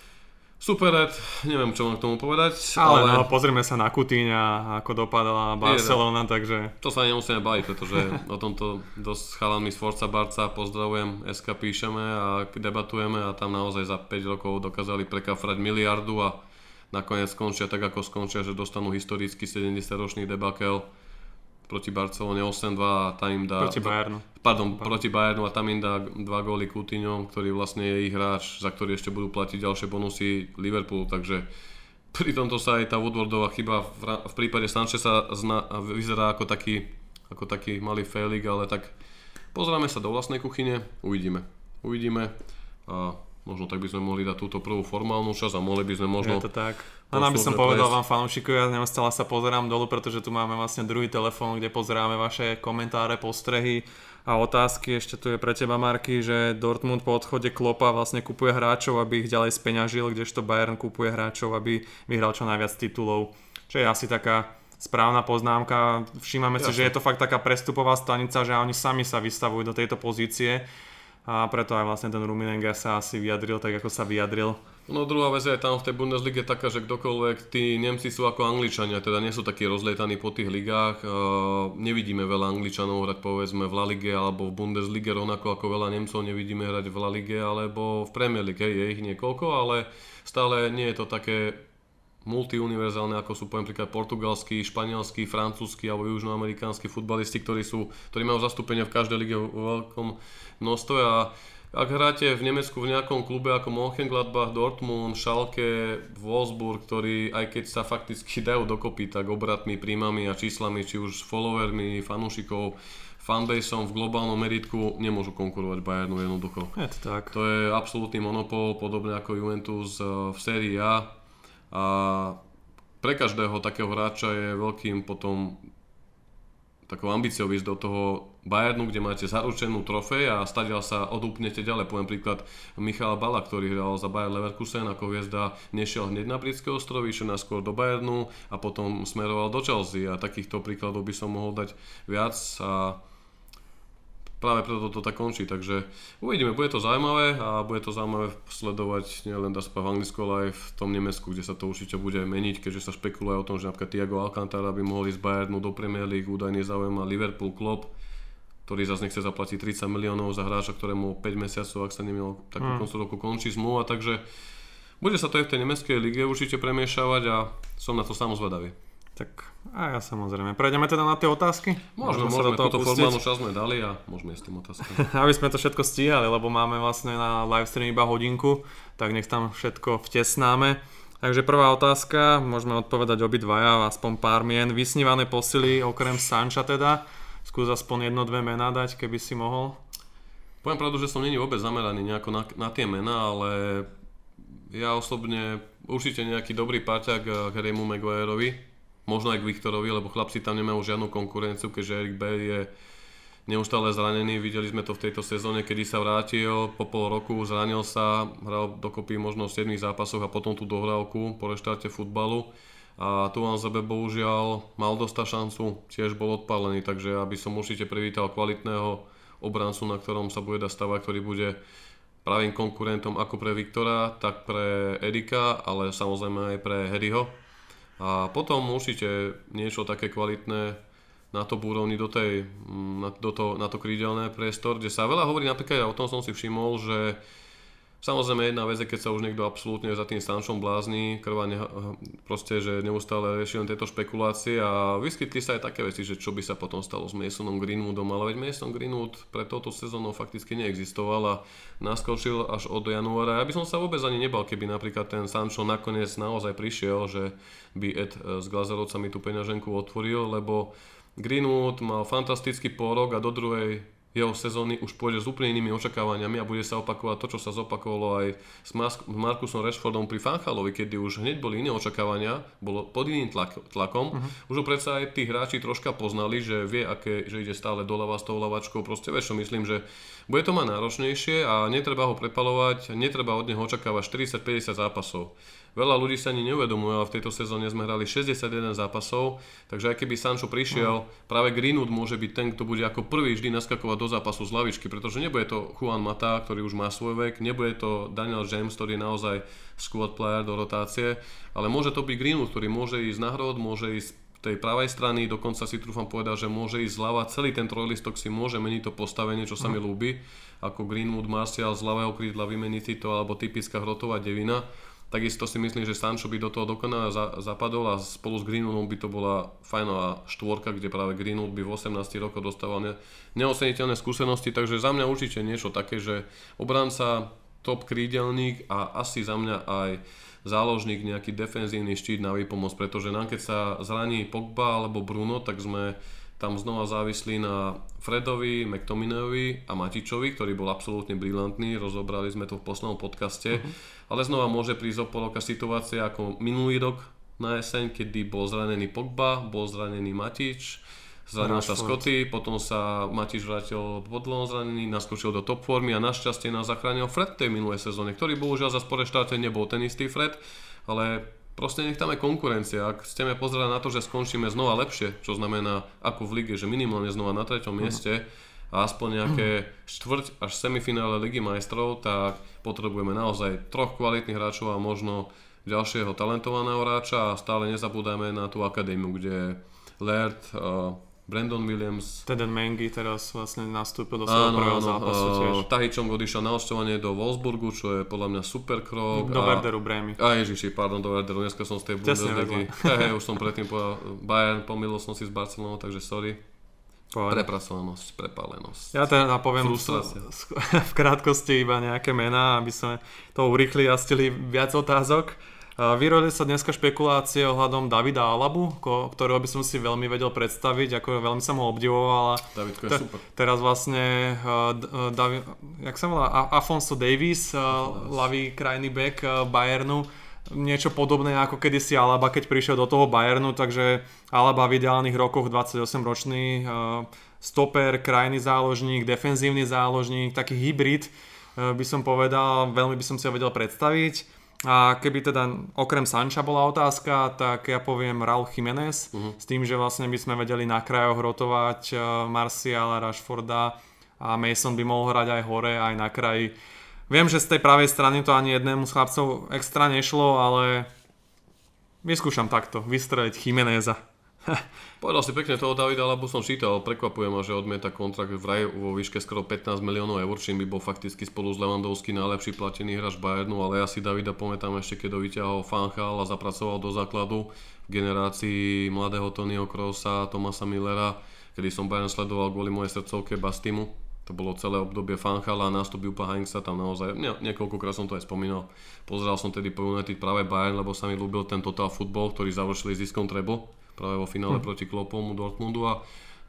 Speaker 2: Super, neviem, čo mám k tomu povedať.
Speaker 3: Ale, ale... No, pozrieme sa na Kutíňa, ako dopadala Barcelona, takže...
Speaker 2: To sa nemusíme baviť, pretože o tomto dosť s chalami z Forza Barca pozdravujem, SK píšeme a debatujeme a tam naozaj za 5 rokov dokázali prekafrať miliardu a nakoniec skončia tak, ako skončia, že dostanú historický 70-ročný debakel proti Barcelone 8-2 a tam im dá...
Speaker 3: Proti Bayernu.
Speaker 2: Pardon, Pardon, proti Bayernu a tam im dá dva góly Coutinho, ktorý vlastne je ich hráč, za ktorý ešte budú platiť ďalšie bonusy Liverpoolu, takže pri tomto sa aj tá Woodwardová chyba v, v prípade Sancheza zna, vyzerá ako taký, ako taký malý failing, ale tak pozrieme sa do vlastnej kuchyne, uvidíme. Uvidíme. A Možno tak by sme mohli dať túto prvú formálnu časť a mohli by sme možno...
Speaker 3: Je to tak. A aby som povedal vám fanúšikovia, neustále sa pozerám dolu, pretože tu máme vlastne druhý telefón, kde pozeráme vaše komentáre, postrehy A otázky ešte tu je pre teba, Marky, že Dortmund po odchode Klopa vlastne kupuje hráčov, aby ich ďalej speňažil, kdežto Bayern kupuje hráčov, aby vyhral čo najviac titulov. Čo je asi taká správna poznámka. Všímame si, že je to fakt taká prestupová stanica, že oni sami sa vystavujú do tejto pozície a preto aj vlastne ten Ruminenga sa asi vyjadril tak, ako sa vyjadril.
Speaker 2: No druhá vec je tam v tej Bundeslige taká, že kdokoľvek, tí Nemci sú ako Angličania, teda nie sú takí rozlietaní po tých ligách. Uh, nevidíme veľa Angličanov hrať povedzme v La Lige alebo v Bundeslige, rovnako ako veľa Nemcov nevidíme hrať v La Lige alebo v Premier League. Je ich niekoľko, ale stále nie je to také multiuniverzálne, ako sú poviem príklad portugalskí, španielskí, francúzski alebo južnoamerikánsky futbalisti, ktorí, sú, ktorí majú zastúpenia v každej lige vo veľkom množstve a ak hráte v Nemecku v nejakom klube ako Mönchengladbach, Dortmund, Schalke, Wolfsburg, ktorí aj keď sa fakticky dajú dokopy, tak obratmi, príjmami a číslami, či už followermi, fanúšikov, fanbaseom v globálnom meritku nemôžu konkurovať Bayernu jednoducho.
Speaker 3: Je to tak.
Speaker 2: To je absolútny monopol, podobne ako Juventus eh, v sérii A. A pre každého takého hráča je veľkým potom takou ambíciou ísť do toho Bayernu, kde máte zaručenú trofej a stadiaľ sa odúpnete ďalej. Poviem príklad Michal Bala, ktorý hral za Bayer Leverkusen ako hviezda, nešiel hneď na britské ostrovy, išiel naskôr do Bayernu a potom smeroval do Chelsea a takýchto príkladov by som mohol dať viac a práve preto to tak končí, takže uvidíme, bude to zaujímavé a bude to zaujímavé sledovať nielen dá v Anglicku, ale aj v tom Nemecku, kde sa to určite bude meniť, keďže sa špekuluje o tom, že napríklad Thiago Alcantara by mohol ísť Bayernu do Premier League, údajne zaujíma Liverpool Klopp, ktorý zase nechce zaplatiť 30 miliónov za hráča, ktorému 5 mesiacov, ak sa nemil, tak mm. koncu roku končí zmluva, takže bude sa to aj v tej nemeckej lige určite premiešavať a som na to samozvedavý.
Speaker 3: Tak a ja samozrejme. Prejdeme teda na tie otázky?
Speaker 2: Môžeme, môžeme, môžeme túto formálnu časť sme dali a môžeme ísť tým otázkam.
Speaker 3: Aby sme to všetko stíhali, lebo máme vlastne na livestream iba hodinku, tak nech tam všetko vtesnáme. Takže prvá otázka, môžeme odpovedať obidvaja, aspoň pár mien. Vysnívané posily, okrem Sanča teda. Skús aspoň jedno, dve mená dať, keby si mohol.
Speaker 2: Poviem pravdu, že som není vôbec zameraný nejako na, na tie mená, ale ja osobne určite nejaký dobrý parťák k Raymu Maguireovi, možno aj k Viktorovi, lebo chlapci tam nemajú žiadnu konkurenciu, keďže Erik Bale je neustále zranený. Videli sme to v tejto sezóne, kedy sa vrátil po pol roku, zranil sa, hral dokopy možno v 7 zápasoch a potom tú dohrávku po reštarte futbalu. A tu vám zebe bohužiaľ mal dostať šancu, tiež bol odpálený, takže aby som určite privítal kvalitného obrancu, na ktorom sa bude dať stavať, ktorý bude pravým konkurentom ako pre Viktora, tak pre Erika, ale samozrejme aj pre Harryho a potom určite niečo také kvalitné na to úrovni do, tej, mm, na, do to, na to krídelné priestor, kde sa veľa hovorí, napríklad ja o tom som si všimol, že Samozrejme jedna vec je, keď sa už niekto absolútne za tým stančom blázni, krva ne, proste, že neustále rieši len tieto špekulácie a vyskytli sa aj také veci, že čo by sa potom stalo s Masonom Greenwoodom, ale veď Mason Greenwood pre touto sezónou fakticky neexistoval a naskočil až od januára. Ja by som sa vôbec ani nebal, keby napríklad ten Sancho nakoniec naozaj prišiel, že by Ed s Glazerovcami tú peňaženku otvoril, lebo Greenwood mal fantastický pôrok a do druhej jeho sezóny už pôjde s úplne inými očakávaniami a bude sa opakovať to, čo sa zopakovalo aj s Markusom Rashfordom pri Fanchalovi, kedy už hneď boli iné očakávania, bolo pod iným tlak, tlakom. Uh-huh. Už ho predsa aj tí hráči troška poznali, že vie, aké, že ide stále doľava s tou lavačkou. Proste vieš, myslím, že bude to mať náročnejšie a netreba ho prepalovať, netreba od neho očakávať 40-50 zápasov. Veľa ľudí sa ani neuvedomuje, ale v tejto sezóne sme hrali 61 zápasov, takže aj keby Sancho prišiel, mm. práve Greenwood môže byť ten, kto bude ako prvý vždy naskakovať do zápasu z lavičky, pretože nebude to Juan Mata, ktorý už má svoj vek, nebude to Daniel James, ktorý je naozaj squad player do rotácie, ale môže to byť Greenwood, ktorý môže ísť na hrod, môže ísť tej pravej strany, dokonca si trúfam povedať, že môže ísť zľava, celý ten trojlistok si môže meniť to postavenie, čo sa mi mhm. ľúbi, ako Greenwood, Martial z ľavého krídla vymeniť si to, alebo typická hrotová devina. Takisto si myslím, že Sancho by do toho dokonale zapadol a spolu s Greenwoodom by to bola fajnová štvorka, kde práve Greenwood by v 18 rokoch dostával ne, neoceniteľné skúsenosti, takže za mňa určite niečo také, že obranca, top krídelník a asi za mňa aj záložník, nejaký defenzívny štít na výpomoc, pretože nám keď sa zraní Pogba alebo Bruno, tak sme tam znova závislí na Fredovi, McTominayovi a Matičovi, ktorý bol absolútne brilantný, rozobrali sme to v poslednom podcaste, uh-huh. ale znova môže prísť o poloka situácia ako minulý rok na jeseň, kedy bol zranený Pogba, bol zranený Matič, Zranil sa. Scotty, potom sa Matiš vrátil po dlhom zranení, naskočil do top formy a našťastie nás zachránil Fred tej minulej sezóne, ktorý bohužiaľ za spore štáte nebol ten istý Fred, ale proste nech tam je konkurencia. Ak chceme pozerať na to, že skončíme znova lepšie, čo znamená ako v lige, že minimálne znova na treťom mieste a aspoň nejaké štvrť až semifinále ligy majstrov, tak potrebujeme naozaj troch kvalitných hráčov a možno ďalšieho talentovaného hráča a stále nezabúdajme na tú akadémiu, kde Laird, uh, Brandon Williams,
Speaker 3: Teden Mengi teraz vlastne nastúpil do svojho prvého zápasu tiež.
Speaker 2: uh, Tahičom odišiel na hostovanie do Wolfsburgu, čo je podľa mňa super krok.
Speaker 3: Do
Speaker 2: a-
Speaker 3: Werderu Bremy.
Speaker 2: A ježiši, pardon, do Werderu, dneska som z tej Bundesligy. Hej, už som predtým povedal Bayern, pomýlil som si s Barcelonou, takže sorry.
Speaker 3: Pohode.
Speaker 2: Prepracovanosť, prepálenosť.
Speaker 3: Ja teda poviem v krátkosti iba nejaké mená, aby sme to urýchli a stili viac otázok. Vyrojili sa dneska špekulácie ohľadom Davida Alabu, ktorého by som si veľmi vedel predstaviť, ako veľmi som ho obdivoval.
Speaker 2: Davidko je
Speaker 3: te-
Speaker 2: super.
Speaker 3: Teraz vlastne uh, Davi- jak sa volá, Afonso Davis, uh, ľavý krajný back uh, Bayernu, niečo podobné ako kedysi Alaba, keď prišiel do toho Bayernu, takže Alaba v ideálnych rokoch 28-ročný uh, stoper, krajný záložník, defenzívny záložník, taký hybrid by som povedal, veľmi by som si ho vedel predstaviť. A keby teda okrem Sanča bola otázka, tak ja poviem Raul Jiménez, uh-huh. s tým, že vlastne by sme vedeli na krajoch rotovať uh, Marciala, Rashforda a Mason by mohol hrať aj hore, aj na kraji. Viem, že z tej pravej strany to ani jednému z chlapcov extra nešlo, ale vyskúšam takto, vystreliť Chimeneza.
Speaker 2: Povedal si pekne toho Davida, lebo som čítal, prekvapuje ma, že odmieta kontrakt vraj vo výške skoro 15 miliónov eur, čím by bol fakticky spolu s Lewandowski najlepší platený hráč Bayernu, ale ja si Davida pamätám ešte, keď ho vyťahol Fanchal a zapracoval do základu v generácii mladého Tonyho Krosa, Tomasa Millera, kedy som Bayern sledoval kvôli mojej srdcovke Bastimu. To bolo celé obdobie Fanchala a nástup Jupa Heinza tam naozaj, nie, niekoľkokrát som to aj spomínal. Pozeral som tedy po United práve Bayern, lebo sa mi ľúbil ten total football, ktorý završili ziskom treble práve vo finále hm. proti Klopomu Dortmundu a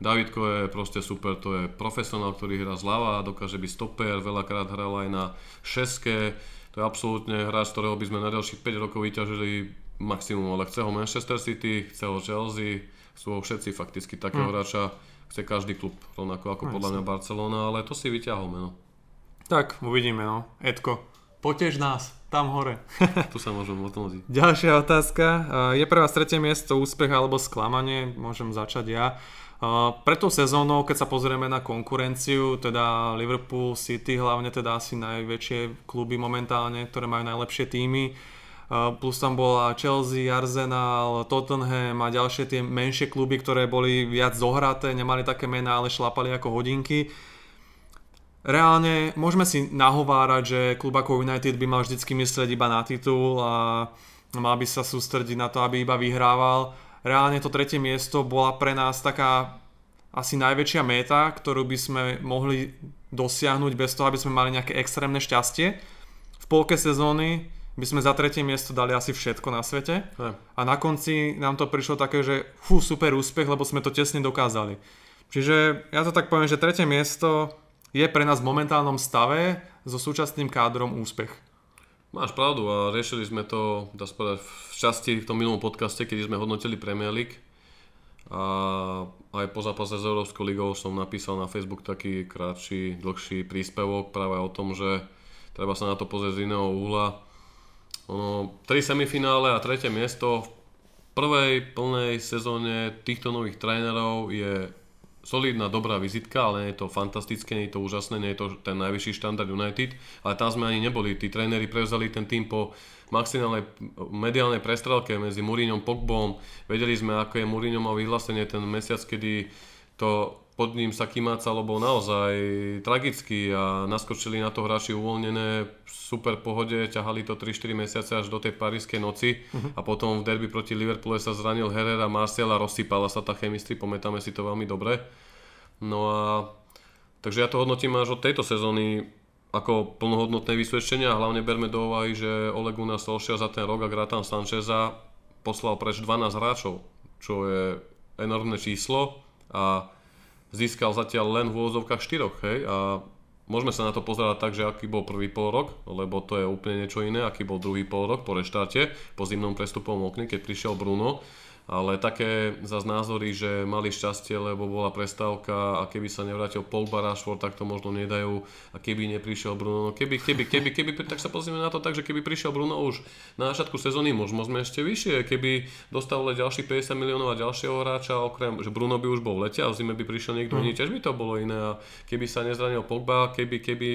Speaker 2: Davidko je proste super, to je profesionál, ktorý hrá zľava, dokáže byť stoper, veľakrát hral aj na šeske, to je absolútne hráč, ktorého by sme na ďalších 5 rokov vyťažili maximum, ale chce ho Manchester City, chce ho Chelsea, sú ho všetci fakticky takého hráča, chce každý klub, rovnako ako podľa mňa Barcelona, ale to si vyťahol meno.
Speaker 3: Tak, uvidíme no. Edko, potež nás, tam hore.
Speaker 2: Tu sa môžem odnoziť.
Speaker 3: Ďalšia otázka. Uh, Je pre vás tretie miesto úspech alebo sklamanie? Môžem začať ja. Uh, Pre tou sezónou, keď sa pozrieme na konkurenciu, teda Liverpool, City, hlavne teda asi najväčšie kluby momentálne, ktoré majú najlepšie týmy, Uh, plus tam bola Chelsea, Arsenal, Tottenham a ďalšie tie menšie kluby, ktoré boli viac zohraté, nemali také mená, ale šlapali ako hodinky. Reálne môžeme si nahovárať, že klub ako United by mal vždycky myslieť iba na titul a mal by sa sústrediť na to, aby iba vyhrával. Reálne to tretie miesto bola pre nás taká asi najväčšia meta, ktorú by sme mohli dosiahnuť bez toho, aby sme mali nejaké extrémne šťastie. V polke sezóny by sme za tretie miesto dali asi všetko na svete
Speaker 2: Hej.
Speaker 3: a na konci nám to prišlo také, že fú, super úspech, lebo sme to tesne dokázali. Čiže ja to tak poviem, že tretie miesto je pre nás v momentálnom stave so súčasným kádrom úspech.
Speaker 2: Máš pravdu a riešili sme to, dá sa v časti v tom minulom podcaste, kedy sme hodnotili Premier League. A aj po zápase s Európskou ligou som napísal na Facebook taký krátší, dlhší príspevok práve o tom, že treba sa na to pozrieť z iného uhla. Ono, tri semifinále a tretie miesto v prvej plnej sezóne týchto nových trénerov je solidná, dobrá vizitka, ale nie je to fantastické, nie je to úžasné, nie je to ten najvyšší štandard United, ale tam sme ani neboli. Tí tréneri prevzali ten tým po maximálnej mediálnej prestrelke medzi Mourinhom Pogbom. Vedeli sme, ako je Mourinho mal vyhlásenie ten mesiac, kedy to pod ním sa kymácalo, bol naozaj tragický a naskočili na to hráči uvoľnené v super pohode, ťahali to 3-4 mesiace až do tej parískej noci uh-huh. a potom v derby proti Liverpoole sa zranil Herrera, Martial a rozsypala sa tá chemistry, pamätáme si to veľmi dobre. No a takže ja to hodnotím až od tejto sezóny ako plnohodnotné vysvedčenia a hlavne berme do úvahy, že Ole Gunnar Solskjaer za ten rok a Gratan Sancheza poslal preč 12 hráčov, čo je enormné číslo a získal zatiaľ len v úvozovkách 4, hej, a môžeme sa na to pozerať tak, že aký bol prvý pol rok, lebo to je úplne niečo iné, aký bol druhý pol rok po reštáte, po zimnom prestupovom okne, keď prišiel Bruno ale také zase názory, že mali šťastie, lebo bola prestávka a keby sa nevrátil Pogba Rashford, tak to možno nedajú. A keby neprišiel Bruno, no keby, keby, keby, keby, tak sa pozrieme na to tak, že keby prišiel Bruno už na začiatku sezóny, možno sme ešte vyššie, keby dostali ďalších 50 miliónov a ďalšieho hráča, okrem, že Bruno by už bol v lete a v zime by prišiel niekto mm. iný, tiež by to bolo iné. A keby sa nezranil Pogba, keby, keby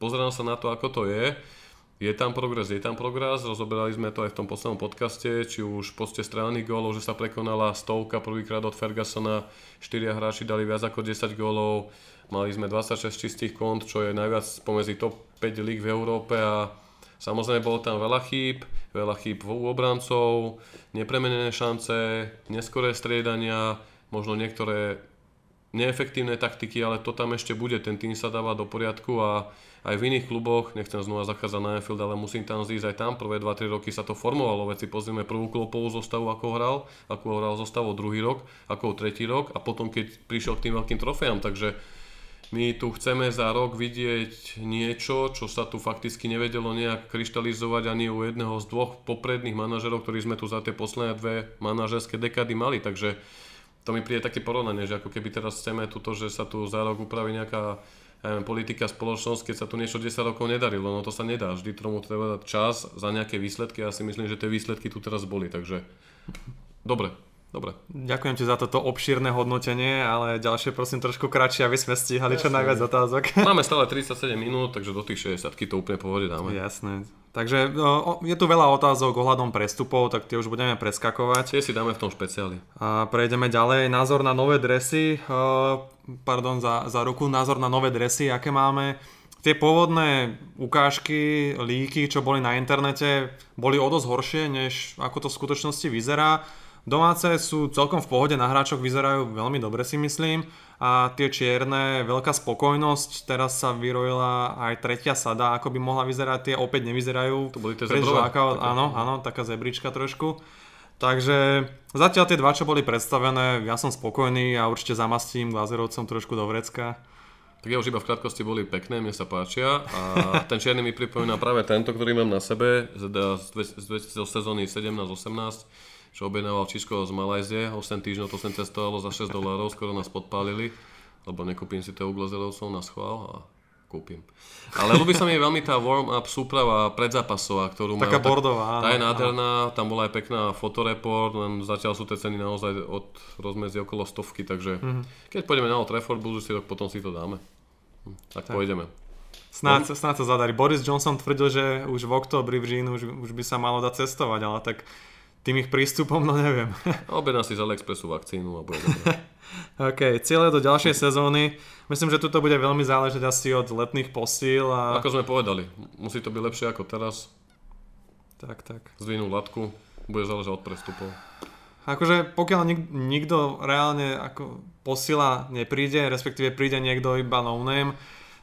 Speaker 2: pozerám sa na to, ako to je, je tam progres, je tam progres, rozoberali sme to aj v tom poslednom podcaste, či už v poste strany gólov, že sa prekonala stovka prvýkrát od Fergusona, štyria hráči dali viac ako 10 gólov, mali sme 26 čistých kont, čo je najviac pomedzi top 5 líg v Európe. A samozrejme bolo tam veľa chýb, veľa chýb u obrancov, nepremenené šance, neskoré striedania, možno niektoré neefektívne taktiky, ale to tam ešte bude, ten tým sa dáva do poriadku a aj v iných kluboch, nechcem znova zachádzať na Anfield, ale musím tam zísť aj tam, prvé 2-3 roky sa to formovalo, veci pozrieme prvú klopovú zostavu, ako hral, ako hral zostavu druhý rok, ako tretí rok a potom keď prišiel k tým veľkým trofejám, takže my tu chceme za rok vidieť niečo, čo sa tu fakticky nevedelo nejak kryštalizovať ani u jedného z dvoch popredných manažerov, ktorí sme tu za tie posledné dve manažerské dekády mali, takže to mi príde také porovnanie, že ako keby teraz chceme tuto, že sa tu za rok upraví nejaká ja politika spoločnosť, keď sa tu niečo 10 rokov nedarilo, no to sa nedá. Vždy tomu treba dať čas za nejaké výsledky. Ja si myslím, že tie výsledky tu teraz boli, takže dobre, Dobre.
Speaker 3: Ďakujem ti za toto obšírne hodnotenie, ale ďalšie prosím trošku kratšie, aby sme stíhali Jasne. čo najviac otázok.
Speaker 2: Máme stále 37 minút, takže do tých 60 to úplne pohode dáme.
Speaker 3: Jasné. Takže no, je tu veľa otázok ohľadom prestupov, tak tie už budeme preskakovať.
Speaker 2: Tie si dáme v tom špeciáli.
Speaker 3: A prejdeme ďalej. Názor na nové dresy. Pardon, za, za ruku. Názor na nové dresy, aké máme. Tie pôvodné ukážky, líky, čo boli na internete, boli o dosť horšie, než ako to v skutočnosti vyzerá. Domáce sú celkom v pohode, na hráčoch vyzerajú veľmi dobre si myslím a tie čierne, veľká spokojnosť, teraz sa vyrojila aj tretia sada, ako by mohla vyzerať, tie opäť nevyzerajú.
Speaker 2: To boli tie zebrové.
Speaker 3: Áno, áno, taká zebrička trošku. Takže zatiaľ tie dva, čo boli predstavené, ja som spokojný a určite zamastím Glazerovcom trošku do vrecka.
Speaker 2: Tak ja už iba v krátkosti boli pekné, mne sa páčia a ten čierny mi pripomína práve tento, ktorý mám na sebe z, z, z, z sezóny 17-18 čo objednával Čisko z Malajzie, 8 týždňov to sem cestovalo za 6 dolárov, skoro nás podpálili, lebo nekúpim si to u Glazerovcov na schvál a kúpim. Ale ľubí sa mi veľmi tá warm-up súprava predzápasová, ktorú
Speaker 3: Taká majú. bordová.
Speaker 2: Tá je nádherná, tam bola aj pekná fotoreport, len zatiaľ sú tie ceny naozaj od rozmedzi okolo stovky, takže mm-hmm. keď pôjdeme na Old Trafford budúci rok, potom si to dáme. Hm, tak, tak. pôjdeme.
Speaker 3: Snáď, snáď sa zadarí. Boris Johnson tvrdil, že už v oktobri v Žínu už, už by sa malo dať cestovať, ale tak tým ich prístupom, no neviem.
Speaker 2: Objedná si z AliExpressu vakcínu a bude
Speaker 3: OK, cieľe do ďalšej sezóny. Myslím, že tuto bude veľmi záležať asi od letných posíl. A...
Speaker 2: Ako sme povedali, musí to byť lepšie ako teraz.
Speaker 3: Tak, tak.
Speaker 2: Zvinú latku, bude záležať od prestupov.
Speaker 3: Akože pokiaľ nik- nikto reálne ako posila nepríde, respektíve príde niekto iba no name,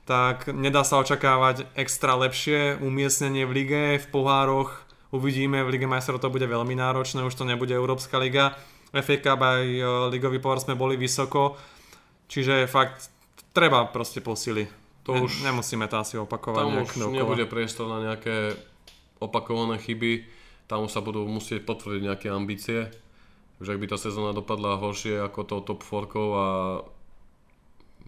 Speaker 3: tak nedá sa očakávať extra lepšie umiestnenie v lige, v pohároch, Uvidíme, v Lige majstrov to bude veľmi náročné, už to nebude Európska liga. FA Cup aj e, ligový pohár sme boli vysoko, čiže fakt treba proste posily. To ne, už nemusíme to asi opakovať.
Speaker 2: Tam už dokola. nebude priestor na nejaké opakované chyby, tam už sa budú musieť potvrdiť nejaké ambície. Takže ak by tá sezóna dopadla horšie ako to top 4 a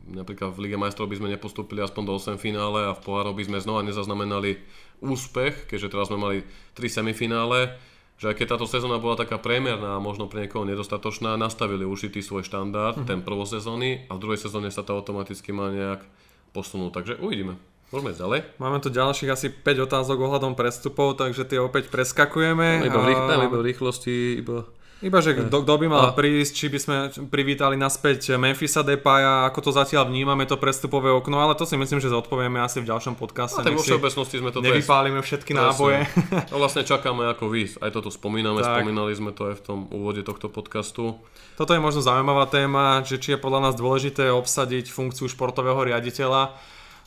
Speaker 2: napríklad v Lige majstrov by sme nepostúpili aspoň do 8 finále a v pohárov by sme znova nezaznamenali úspech, keďže teraz sme mali 3 semifinále, že aj keď táto sezóna bola taká priemerná a možno pre niekoho nedostatočná, nastavili určitý svoj štandard, mm-hmm. ten prvosezóny a v druhej sezóne sa to automaticky má nejak posunúť. Takže uvidíme. Môžeme ísť ďalej.
Speaker 3: Máme tu ďalších asi 5 otázok ohľadom prestupov, takže tie opäť preskakujeme.
Speaker 2: No, iba, v, iba v rýchlosti, iba
Speaker 3: iba, že kto, by mal a... prísť, či by sme privítali naspäť Memphisa Depaya, ako to zatiaľ vnímame, to prestupové okno, ale to si myslím, že zodpovieme asi v ďalšom podcaste.
Speaker 2: A tak vo všeobecnosti sme to
Speaker 3: Nevypálime všetky náboje.
Speaker 2: No vlastne čakáme ako vy, aj toto spomíname, tak. spomínali sme to aj v tom úvode tohto podcastu.
Speaker 3: Toto je možno zaujímavá téma, že či je podľa nás dôležité obsadiť funkciu športového riaditeľa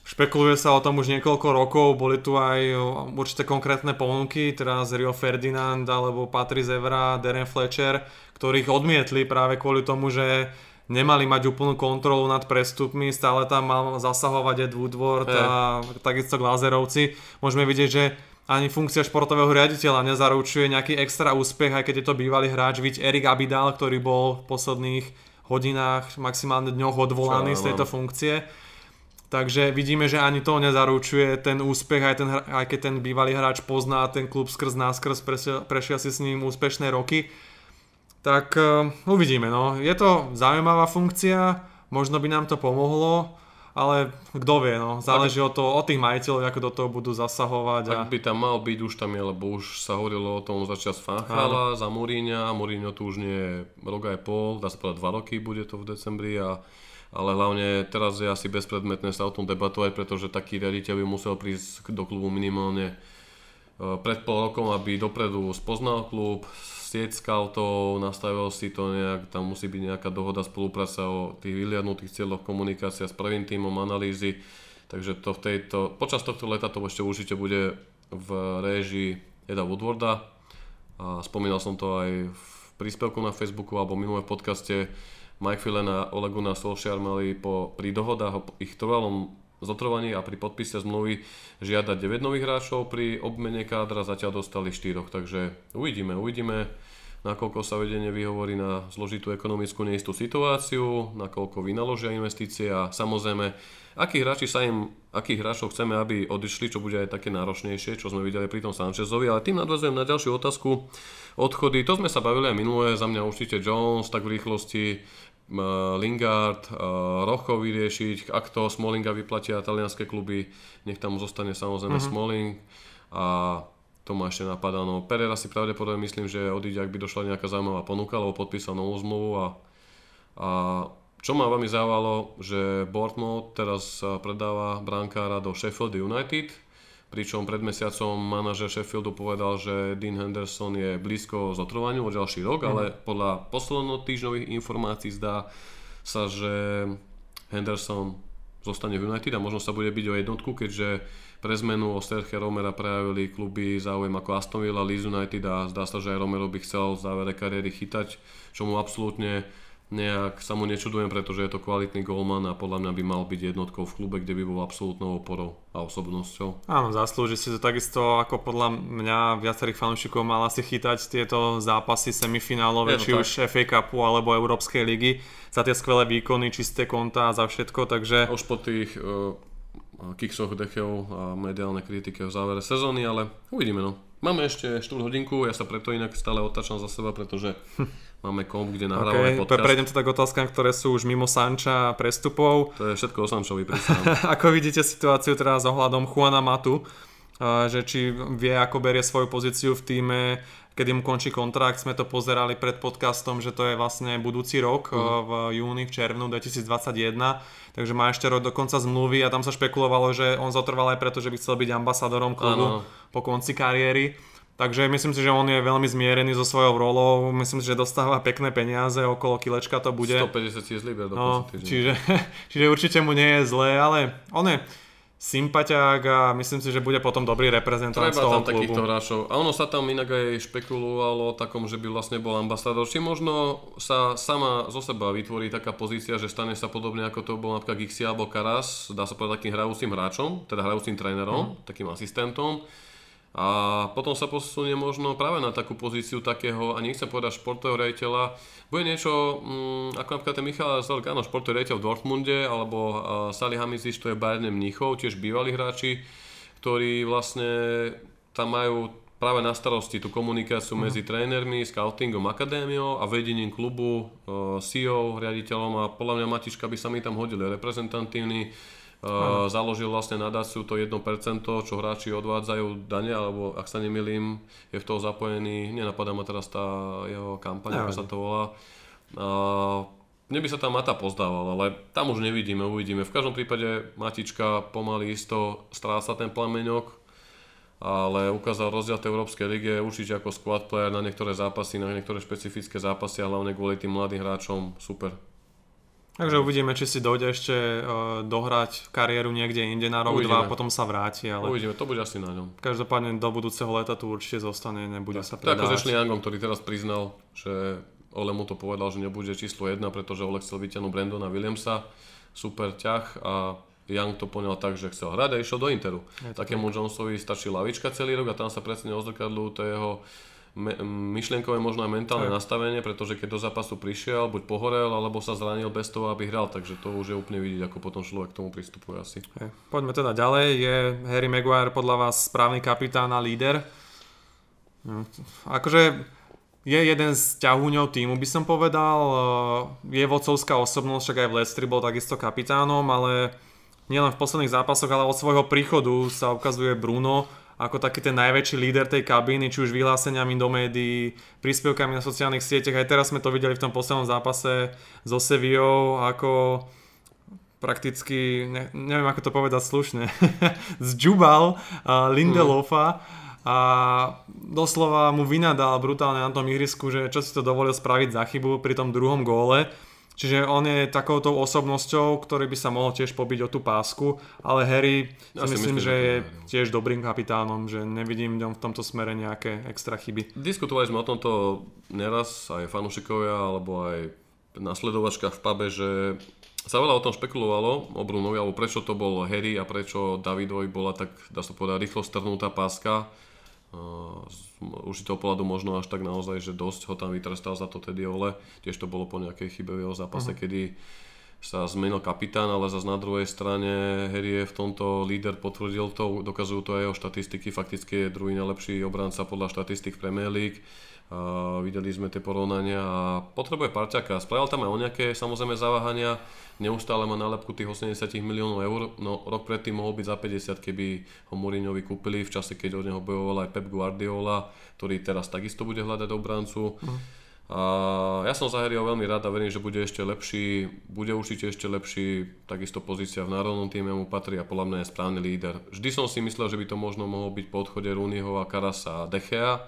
Speaker 3: Špekuluje sa o tom už niekoľko rokov, boli tu aj určité konkrétne ponuky, teraz Rio Ferdinand alebo Patrice Evra, Darren Fletcher, ktorých odmietli práve kvôli tomu, že nemali mať úplnú kontrolu nad prestupmi, stále tam mal zasahovať Ed Woodward yeah. a takisto Glazerovci. Môžeme vidieť, že ani funkcia športového riaditeľa nezaručuje nejaký extra úspech, aj keď je to bývalý hráč, vidť Erik Abidal, ktorý bol v posledných hodinách, maximálne dňoch odvolaný z tejto funkcie. Takže vidíme, že ani to nezaručuje ten úspech, aj, ten, aj keď ten bývalý hráč pozná ten klub skrz náskrz, prešiel, prešiel si s ním úspešné roky. Tak uh, uvidíme, no. Je to zaujímavá funkcia, možno by nám to pomohlo, ale kto vie, no. Záleží od, to, od tých majiteľov, ako do toho budú zasahovať. A...
Speaker 2: Ak by tam mal byť, už tam je, lebo už sa hovorilo o tom začas Fanchala za Mourinha, Mourinho tu už nie je rok aj pol, dá sa povedať dva roky, bude to v decembri a ale hlavne teraz je asi bezpredmetné sa o tom debatovať, pretože taký riaditeľ by musel prísť do klubu minimálne e, pred pol rokom, aby dopredu spoznal klub, sieť scoutov, nastavil si to nejak, tam musí byť nejaká dohoda, spolupráca o tých vyliadnutých cieľoch, komunikácia s prvým tímom, analýzy, takže to v tejto, počas tohto leta to ešte určite bude v réžii Eda Woodwarda. A spomínal som to aj v príspevku na Facebooku alebo minulé v podcaste, Mike Phelan a Ole Gunnar Solskjaer mali po, pri dohodách o ich trvalom zotrvaní a pri podpise zmluvy žiadať 9 nových hráčov pri obmene kádra, zatiaľ dostali 4, takže uvidíme, uvidíme nakoľko sa vedenie vyhovorí na zložitú ekonomickú neistú situáciu, nakoľko vynaložia investície a samozrejme, akých, hráči sa im, akých hráčov chceme, aby odišli, čo bude aj také náročnejšie, čo sme videli pri tom Sanchezovi, ale tým nadvezujem na ďalšiu otázku. Odchody, to sme sa bavili aj minulé, za mňa určite Jones, tak v rýchlosti Lingard, Rocho vyriešiť, ak to Smallinga vyplatia talianské kluby, nech tam zostane samozrejme mm-hmm. Smalling a to ma ešte napadá, no Pereira si pravdepodobne myslím, že odíde, ak by došla nejaká zaujímavá ponuka, lebo podpísal novú zmluvu a, a čo ma veľmi zaujalo, že Bournemouth teraz predáva brankára do Sheffield United, pričom pred mesiacom manažer Sheffieldu povedal, že Dean Henderson je blízko zotrovaniu o ďalší rok, mm. ale podľa týždňových informácií zdá sa, že Henderson zostane v United a možno sa bude byť o jednotku, keďže pre zmenu o Sergio Romera prejavili kluby záujem ako Aston Villa, Leeds United a zdá sa, že aj Romero by chcel v závere kariéry chytať, čo mu absolútne nejak sa mu nečudujem, pretože je to kvalitný golman a podľa mňa by mal byť jednotkou v klube, kde by bol absolútnou oporou a osobnosťou.
Speaker 3: Áno, zaslúži si to takisto ako podľa mňa viacerých fanúšikov mal asi chytať tieto zápasy semifinálové, či tak. už FA Cupu alebo Európskej ligy za tie skvelé výkony, čisté konta a za všetko, takže...
Speaker 2: Už po tých uh, kiksoch dechov a mediálne kritike v závere sezóny, ale uvidíme no. Máme ešte 4 hodinku, ja sa preto inak stále otáčam za seba, pretože máme komp, kde nahrávame okay, podcast.
Speaker 3: Prejdem teda k otázkam, ktoré sú už mimo Sanča prestupov.
Speaker 2: To je všetko o Sančovi,
Speaker 3: Ako vidíte situáciu teraz ohľadom Juana Matu, že či vie, ako berie svoju pozíciu v týme, kedy mu končí kontrakt. Sme to pozerali pred podcastom, že to je vlastne budúci rok uh. v júni, v červnu 2021 takže má ešte rok do konca zmluvy a tam sa špekulovalo, že on zotrval aj preto, že by chcel byť ambasadorom klubu ano. po konci kariéry. Takže myslím si, že on je veľmi zmierený so svojou rolou, myslím si, že dostáva pekné peniaze, okolo kilečka to bude.
Speaker 2: 150 tisíc liber
Speaker 3: no, čiže, čiže určite mu nie je zlé, ale on je, sympatiák a myslím si, že bude potom dobrý reprezentant
Speaker 2: Treba z toho tam klubu. takýchto hráčov. A ono sa tam inak aj špekulovalo o takom, že by vlastne bol ambasádor. Či možno sa sama zo seba vytvorí taká pozícia, že stane sa podobne ako to bol napríklad Gixi alebo Karas, dá sa povedať takým hrajúcim hráčom, teda hrajúcim trénerom, mm. takým asistentom a potom sa posunie možno práve na takú pozíciu takého, a nechcem povedať športového rejiteľa, bude niečo mm, ako napríklad ten Michal Zelk, áno, športový rejiteľ v Dortmunde, alebo uh, Sali Hamiziš, to je Bayern Mníchov, tiež bývalí hráči, ktorí vlastne tam majú práve na starosti tú komunikáciu mm. medzi trénermi, scoutingom, akadémiou a vedením klubu, uh, CEO, riaditeľom a podľa mňa Matička by sa mi tam hodili reprezentantívny Uh, založil vlastne nadáciu to 1%, čo hráči odvádzajú dane, alebo ak sa nemýlim, je v toho zapojený, nenapadá ma teraz tá jeho kampaň, ako sa to volá. Uh, mne by sa tá Mata pozdával, ale tam už nevidíme, uvidíme. V každom prípade Matička pomaly isto stráca ten plameňok, ale ukázal rozdiel tej Európskej lige určite ako squad player na niektoré zápasy, na niektoré špecifické zápasy a hlavne kvôli tým mladým hráčom super.
Speaker 3: Takže uvidíme, či si dojde ešte uh, dohrať kariéru niekde inde na rok, uvidíme. dva a potom sa vráti. Ale...
Speaker 2: Uvidíme, to bude asi na ňom.
Speaker 3: Každopádne do budúceho leta tu určite zostane, nebude tak, sa predávať.
Speaker 2: Tak ako s Yangom, ktorý teraz priznal, že Ole mu to povedal, že nebude číslo 1, pretože Ole chcel vyťahnuť Brandona Williamsa. Super ťah a Young to poňal tak, že chcel hrať a išiel do Interu. Takému Jonesovi stačí lavička celý rok a tam sa presne ozrkadľujú to jeho me- myšlienkové, možno aj mentálne
Speaker 3: Tak.
Speaker 2: nastavenie, pretože keď do zápasu prišiel, buď pohorel, alebo sa zranil bez toho, aby hral, takže to už je úplne vidieť, ako potom človek k tomu pristupuje asi.
Speaker 3: Hej. Poďme teda ďalej. Je Harry Maguire podľa vás správny kapitán a líder? No, akože je jeden z ťahúňov týmu, by som povedal. Eh, Je vodcovská osobnosť, však aj v Leicestri bol takisto kapitánom, ale nielen v posledných zápasoch, ale od svojho príchodu sa ukazuje Bruno ako taký ten najväčší líder tej kabíny, či už vyhláseniami do médií, príspevkami na sociálnych sieťach. Aj teraz sme to videli v tom poslednom zápase so Sevillou, ako prakticky, ne, neviem ako to povedať slušne, zďubal uh, Lindelofa a doslova mu vynadal brutálne na tom ihrisku, že čo si to dovolil spraviť za chybu pri tom druhom góle. Čiže on je takouto osobnosťou, ktorý by sa mohol tiež pobiť o tú pásku, ale Harry
Speaker 2: Ja
Speaker 3: si myslím,
Speaker 2: myslím,
Speaker 3: že je
Speaker 2: no.
Speaker 3: tiež dobrým kapitánom, že nevidím v tomto smere nejaké extra chyby.
Speaker 2: Diskutovali sme o tomto neraz, aj fanúšikovia, alebo aj nasledovačka v pube, že sa veľa o tom špekulovalo, o Brunovi, alebo prečo to bol Harry a prečo Davidovi bola tak, dá sa povedať, rýchlo strnutá páska. Z určitého pohľadu možno až tak naozaj, že dosť ho tam vytrestal za to Teddy Ole. Tiež to bolo po nejakej chybe v jeho zápase, uh-huh. kedy sa zmenil kapitán, ale zase na druhej strane Harry je v tomto líder, potvrdil to, dokazujú to aj jeho štatistiky, fakticky je druhý najlepší obranca podľa štatistik Premier League. Uh, videli sme tie porovnania a potrebuje parťaka. Spravil tam aj o nejaké samozrejme zaváhania, neustále má nálepku tých 80 miliónov eur, no rok predtým mohol byť za 50, keby ho Mourinhovi kúpili v čase, keď od neho bojoval aj Pep Guardiola, ktorý teraz takisto bude hľadať obrancu. A ja som za Harryho veľmi rád a verím, že bude ešte lepší, bude určite ešte lepší, takisto pozícia v národnom týme mu patrí a podľa mňa je správny líder. Vždy som si myslel, že by to možno mohol byť po odchode Rooneyho a Karasa a Dechea,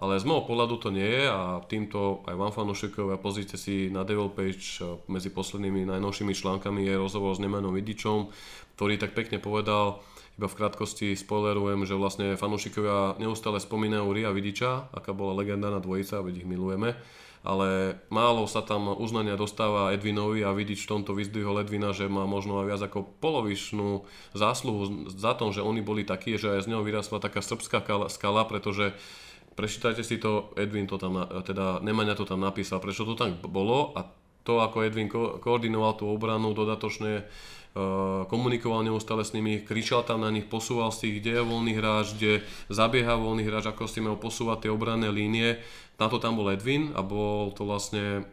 Speaker 2: ale z môjho pohľadu to nie je a týmto aj vám fanúšikovia pozrite si na Devil Page medzi poslednými najnovšími článkami je rozhovor s Nemanom Vidičom, ktorý tak pekne povedal, iba v krátkosti spoilerujem, že vlastne fanúšikovia neustále spomínajú Ria Vidiča, aká bola legendárna dvojica, veď ich milujeme, ale málo sa tam uznania dostáva Edvinovi a Vidič v tomto vyzdvihol Edvina, že má možno aj viac ako polovičnú zásluhu za tom, že oni boli takí, že aj z neho vyrastla taká srbská kala- skala, pretože prečítajte si to, Edwin to tam, teda Nemanja to tam napísal, prečo to tak bolo a to, ako Edwin ko- koordinoval tú obranu, dodatočne uh, komunikoval neustále s nimi, kričal tam na nich, posúval si ich, kde je voľný hráč, kde zabieha voľný hráč, ako si mal posúvať tie obranné línie. Na to tam bol Edwin a bol to vlastne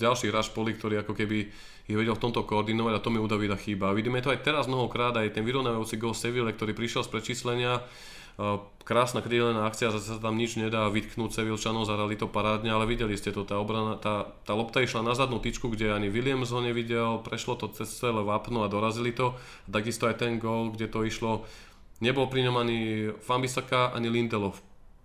Speaker 2: ďalší hráč poli, ktorý ako keby ich vedel v tomto koordinovať a to mi u Davida chýba. Vidíme to aj teraz mnohokrát, aj ten vyrovnávajúci gol Seville, ktorý prišiel z prečíslenia, krásna krídelná akcia, zase sa tam nič nedá vytknúť Sevilčanov, zahrali to parádne, ale videli ste to, tá obrana, tá, tá lopta išla na zadnú tyčku, kde ani Williams ho nevidel, prešlo to cez celé vápno a dorazili to. Takisto aj ten gól, kde to išlo, nebol pri ňom ani Fambisaka, ani Lindelof,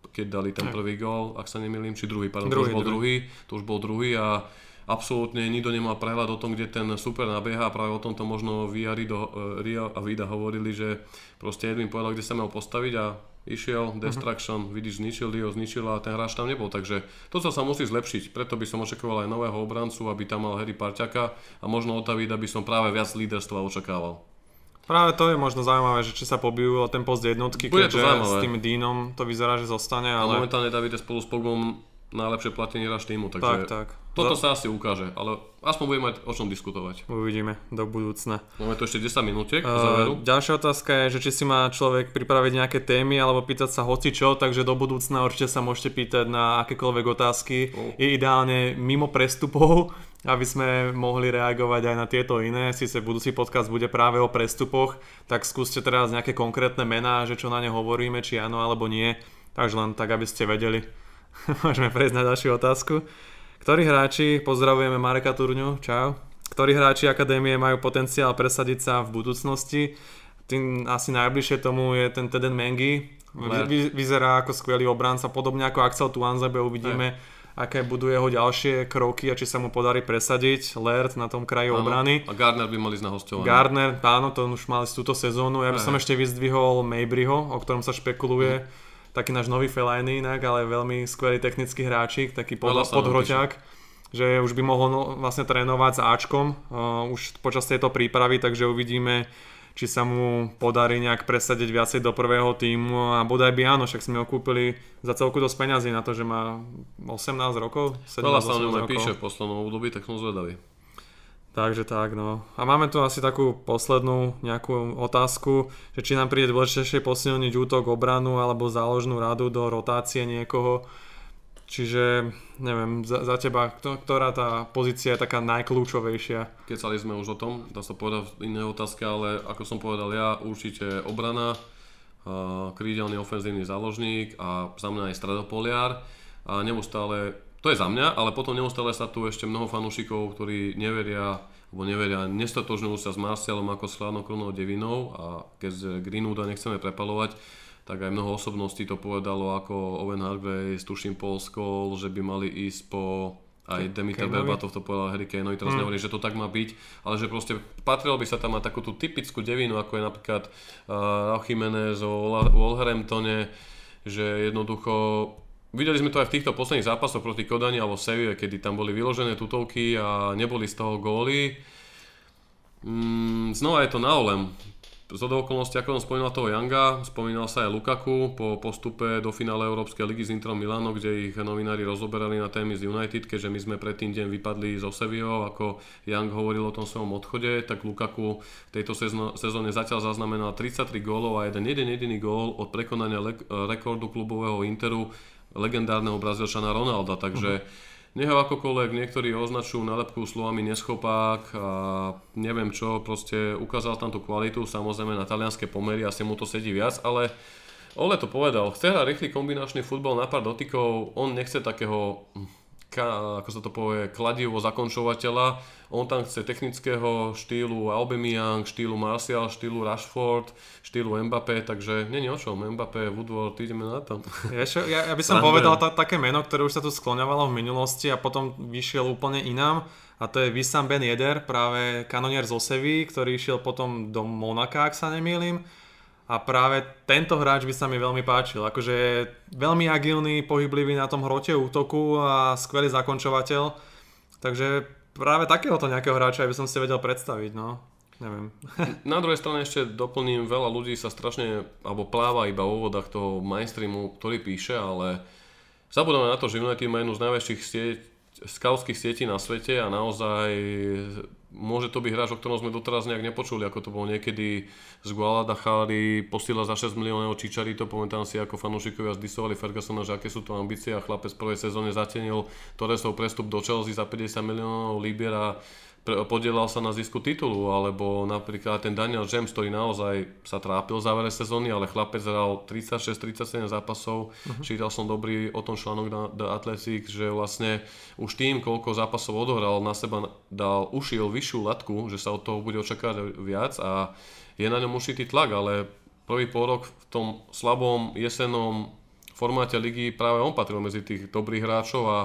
Speaker 2: keď dali ten prvý gól, ak sa nemýlim, či druhý, pardon,
Speaker 3: Druhý,
Speaker 2: to už bol
Speaker 3: druhý.
Speaker 2: druhý, to už bol druhý a absolútne nikto nemal prehľad o tom, kde ten super nabieha a práve o tomto možno Via, Rido, eh, Ria a Vida hovorili, že proste Edwin povedal, kde sa mal postaviť a išiel, destruction, uh-huh. vidíš, zničil Dio, zničil a ten hráč tam nebol, takže toto sa musí zlepšiť, preto by som očakával aj nového obrancu, aby tam mal Harry Parťaka a možno od Davida by som práve viac líderstva očakával.
Speaker 3: Práve to je možno zaujímavé, že či sa pobijú o ten post jednotky,
Speaker 2: Bude
Speaker 3: keďže s tým Dínom to vyzerá, že zostane,
Speaker 2: Ale
Speaker 3: ale...
Speaker 2: momentálne David je spolu s Pogom najlepšie platený hráč týmu, takže
Speaker 3: Tak, tak.
Speaker 2: toto sa asi ukáže, ale aspoň budeme mať o čom diskutovať.
Speaker 3: Uvidíme do budúcna.
Speaker 2: Máme tu ešte 10 minútiek
Speaker 3: Uh,
Speaker 2: záveru.
Speaker 3: ďalšia otázka je, že či si má človek pripraviť nejaké témy alebo pýtať sa hoci čo, takže do budúcna určite sa môžete pýtať na akékoľvek otázky.
Speaker 2: Oh.
Speaker 3: Je ideálne mimo prestupov, aby sme mohli reagovať aj na tieto iné. Sice budúci podcast bude práve o prestupoch, tak skúste teraz nejaké konkrétne mená, že čo na ne hovoríme, či áno alebo nie. Takže len tak, aby ste vedeli. Môžeme prejsť na ďalšiu otázku. Ktorí hráči, pozdravujeme Mareka Turňu, čau. Ktorí hráči akadémie majú potenciál presadiť sa v budúcnosti? Tým asi najbližšie tomu je ten Teden Mengi. Vy, vy, vyzerá ako skvelý obranca, podobne ako Axel Tuanzebe. Uvidíme, aké budú jeho ďalšie kroky a či sa mu podarí presadiť. Lert na tom kraji obrany.
Speaker 2: A Gardner by mali ísť na hostovanie.
Speaker 3: Gardner, áno, to už mali túto sezónu. Ja by som ešte vyzdvihol Mabryho, o ktorom sa špekuluje. Taký náš nový Fellaini inak, ale veľmi skvelý technický hráčik, taký pod, podhroťák že už by mohol no, vlastne trénovať s Ačkom uh, už počas tejto prípravy, takže uvidíme, či sa mu podarí nejak presadiť viacej do prvého týmu a bodaj by áno, však sme ho kúpili za celku dosť peňazí na to, že má 18 rokov. 17,
Speaker 2: Veľa sa o ňom píše v poslednom období, tak som zvedavý.
Speaker 3: Takže tak, no. A máme tu asi takú poslednú nejakú otázku, že či nám príde dôležitejšie posilniť útok, obranu alebo záložnú radu do rotácie niekoho. Čiže, neviem, za, za teba, kto, ktorá tá pozícia je taká najkľúčovejšia?
Speaker 2: Kecali sme už o tom, dá sa povedať v inej otázke, ale ako som povedal ja, určite obrana, krídelný ofenzívny záložník a za mňa aj stredopoliar a neustále, to je za mňa, ale potom neustále sa tu ešte mnoho fanúšikov, ktorí neveria alebo neveria, nestotožňujú sa s Marcialom ako s chladnokrvnou devinou a keď Greenwooda nechceme prepalovať, tak aj mnoho osobností to povedalo ako Owen Hargraves, tuším Paul Scholl, že by mali ísť po aj
Speaker 3: Kaneovi?
Speaker 2: Berbatov to povedal Harry Kaneovi, teraz mm. nehovorím, že to tak má byť, ale že proste patrilo by sa tam mať takú tú typickú devinu, ako je napríklad uh, Jiménez o Wol- Wolverhamptone, že jednoducho Videli sme to aj v týchto posledných zápasoch proti Kodani alebo Seville, kedy tam boli vyložené tutovky a neboli z toho góly. Mm, znova je to na olem. Z okolností, ako som spomínal toho Younga, spomínal sa aj Lukaku po postupe do finále Európskej ligy s Interom Milano, kde ich novinári rozoberali na témy z United, keďže my sme predtým deň vypadli zo Sevillou, ako Young hovoril o tom svojom odchode, tak Lukaku v tejto sezóne zatiaľ zaznamenal 33 gólov a jeden, jeden jediný gól od prekonania le- rekordu klubového Interu legendárneho brazilčana Ronalda, takže nech ho akokoľvek niektorí označujú nálepku slovami neschopák a neviem čo, proste ukázal tam tú kvalitu, samozrejme na talianské pomery asi mu to sedí viac, ale Ole to povedal, chce hrať rýchly kombinačný futbal na pár dotykov, on nechce takého ka, ako sa to povie, kladivo zakončovateľa. On tam chce technického štýlu Aubameyang, štýlu Martial, štýlu Rashford, štýlu Mbappé, takže není o čom. Mbappé, Woodward, ideme na to.
Speaker 3: Ja, čo, ja, ja by som
Speaker 2: Srandujem.
Speaker 3: povedal ta, také meno, ktoré už sa tu skloňovalo v minulosti a potom vyšiel úplne inám a to je Wissam Ben Yedder, práve kanonier zo Sevy, ktorý išiel potom do Monaka, ak sa nemýlim. A práve tento hráč by sa mi veľmi páčil. Akože je veľmi agilný, pohyblivý na tom hrote útoku a skvelý zakončovateľ. Takže práve takéhoto nejakého hráča by som si vedel predstaviť, no. Neviem.
Speaker 2: Na druhej strane ešte doplním, veľa ľudí sa strašne, alebo pláva iba vo vodách toho mainstreamu, ktorý píše, ale zabudáme na to, že United má jednu z najväčších sieť, skautských sietí na svete a naozaj môže to byť hráč, o ktorom sme doteraz nejak nepočuli, ako to bolo niekedy z Guadalajary, posiela za 6 miliónov Čičari, to pamätám si, ako fanúšikovia zdisovali Fergusona, že aké sú to ambície a chlapec v prvej sezóne zatenil Torresov prestup do Chelsea za 50 miliónov libier podielal sa na zisku titulu, alebo napríklad ten Daniel James, ktorý naozaj sa trápil v závere sezóny, ale chlapec hral 36-37 zápasov. Uh-huh. Čítal som dobrý o tom článok na The Athletic, že vlastne už tým, koľko zápasov odohral, na seba dal, ušiel vyššiu latku, že sa od toho bude očakávať viac a je na ňom určitý tlak, ale prvý pôrok v tom slabom jesennom formáte ligy práve on patril medzi tých dobrých hráčov a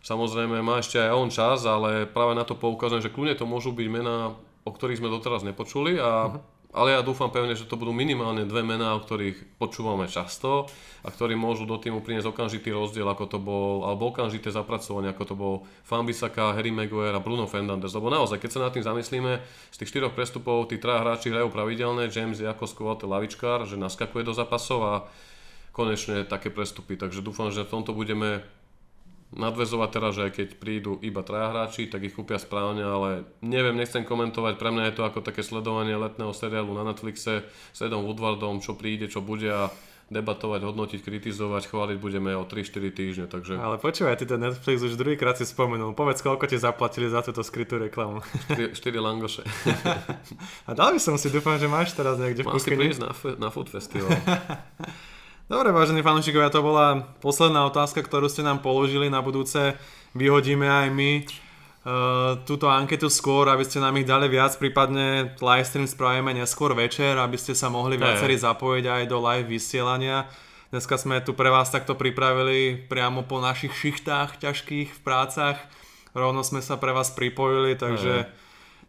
Speaker 2: Samozrejme má ešte aj on čas, ale práve na to poukazujem, že kľudne to môžu byť mená, o ktorých sme doteraz nepočuli, a, uh-huh. ale ja dúfam pevne, že to budú minimálne dve mená, o ktorých počúvame často a ktorí môžu do týmu priniesť okamžitý rozdiel, ako to bol, alebo okamžité zapracovanie, ako to bol Fambisaka, Harry Maguire a Bruno Fernandes. Lebo naozaj, keď sa nad tým zamyslíme, z tých štyroch prestupov tí traja hráči hrajú pravidelne, James je ako skôr lavičkár, že naskakuje do zápasov a konečne také prestupy. Takže dúfam, že v tomto budeme nadvezovať teraz, že keď prídu iba traja hráči, tak ich kúpia správne, ale neviem, nechcem komentovať, pre mňa je to ako také sledovanie letného seriálu na Netflixe s Edom Woodwardom, čo príde, čo bude a debatovať, hodnotiť, kritizovať, chváliť budeme o 3-4 týždne, takže
Speaker 3: Ale počúvaj, ty ten Netflix už druhýkrát si spomenul. Povedz, koľko ti zaplatili za túto skrytú reklamu.
Speaker 2: 4, 4 langoše.
Speaker 3: A dal by som si, dúfam, že máš teraz niekde v
Speaker 2: Mám si
Speaker 3: kuchyni.
Speaker 2: prísť na, na Food Festival.
Speaker 3: Dobre, vážení fanúšikovia, to bola posledná otázka, ktorú ste nám položili. Na budúce vyhodíme aj my uh, túto anketu skôr, aby ste nám ich dali viac, prípadne livestream spravíme neskôr večer, aby ste sa mohli viacerí zapojiť aj do live vysielania. Dneska sme tu pre vás takto pripravili priamo po našich šichtách ťažkých v prácach. Rovno sme sa pre vás pripojili, takže...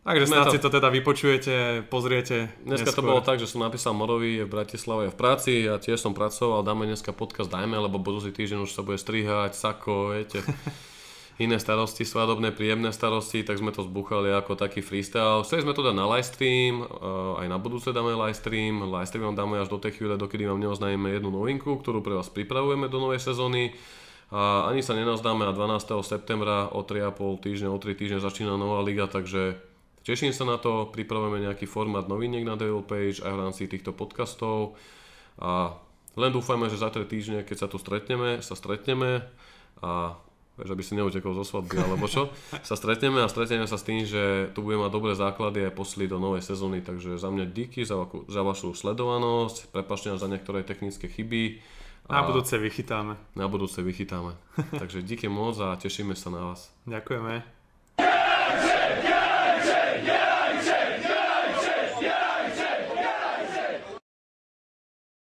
Speaker 3: Takže snad
Speaker 2: to-
Speaker 3: si to teda vypočujete, pozriete
Speaker 2: Dneska to
Speaker 3: neskôr.
Speaker 2: bolo tak, že som napísal Morovi, v Bratislave v práci, ja tiež som pracoval, dáme dneska podcast, dajme, lebo budúci týždeň už sa bude strihať, sako, viete. iné starosti, svadobné, príjemné starosti, tak sme to zbuchali ako taký freestyle. Chceli sme to dať na livestream, aj na budúce dáme livestream. Livestream vám dáme až do tej chvíle, dokedy vám neoznajeme jednu novinku, ktorú pre vás pripravujeme do novej sezóny. A ani sa nenazdáme a 12. septembra o 3,5 týždňa, o 3 týždne začína nová liga, takže teším sa na to, pripravujeme nejaký formát noviniek na Devil Page aj v rámci týchto podcastov a len dúfajme, že za 3 týždne, keď sa tu stretneme, sa stretneme a že by si neutekol zo svadby alebo čo, sa stretneme a stretneme sa s tým, že tu budeme mať dobré základy aj posli do novej sezóny, takže za mňa díky za, za vašu sledovanosť, prepačte za niektoré technické chyby.
Speaker 3: Na budúce vychytáme.
Speaker 2: Na budúce vychytáme. takže díky moc a tešíme sa na vás.
Speaker 3: Ďakujeme.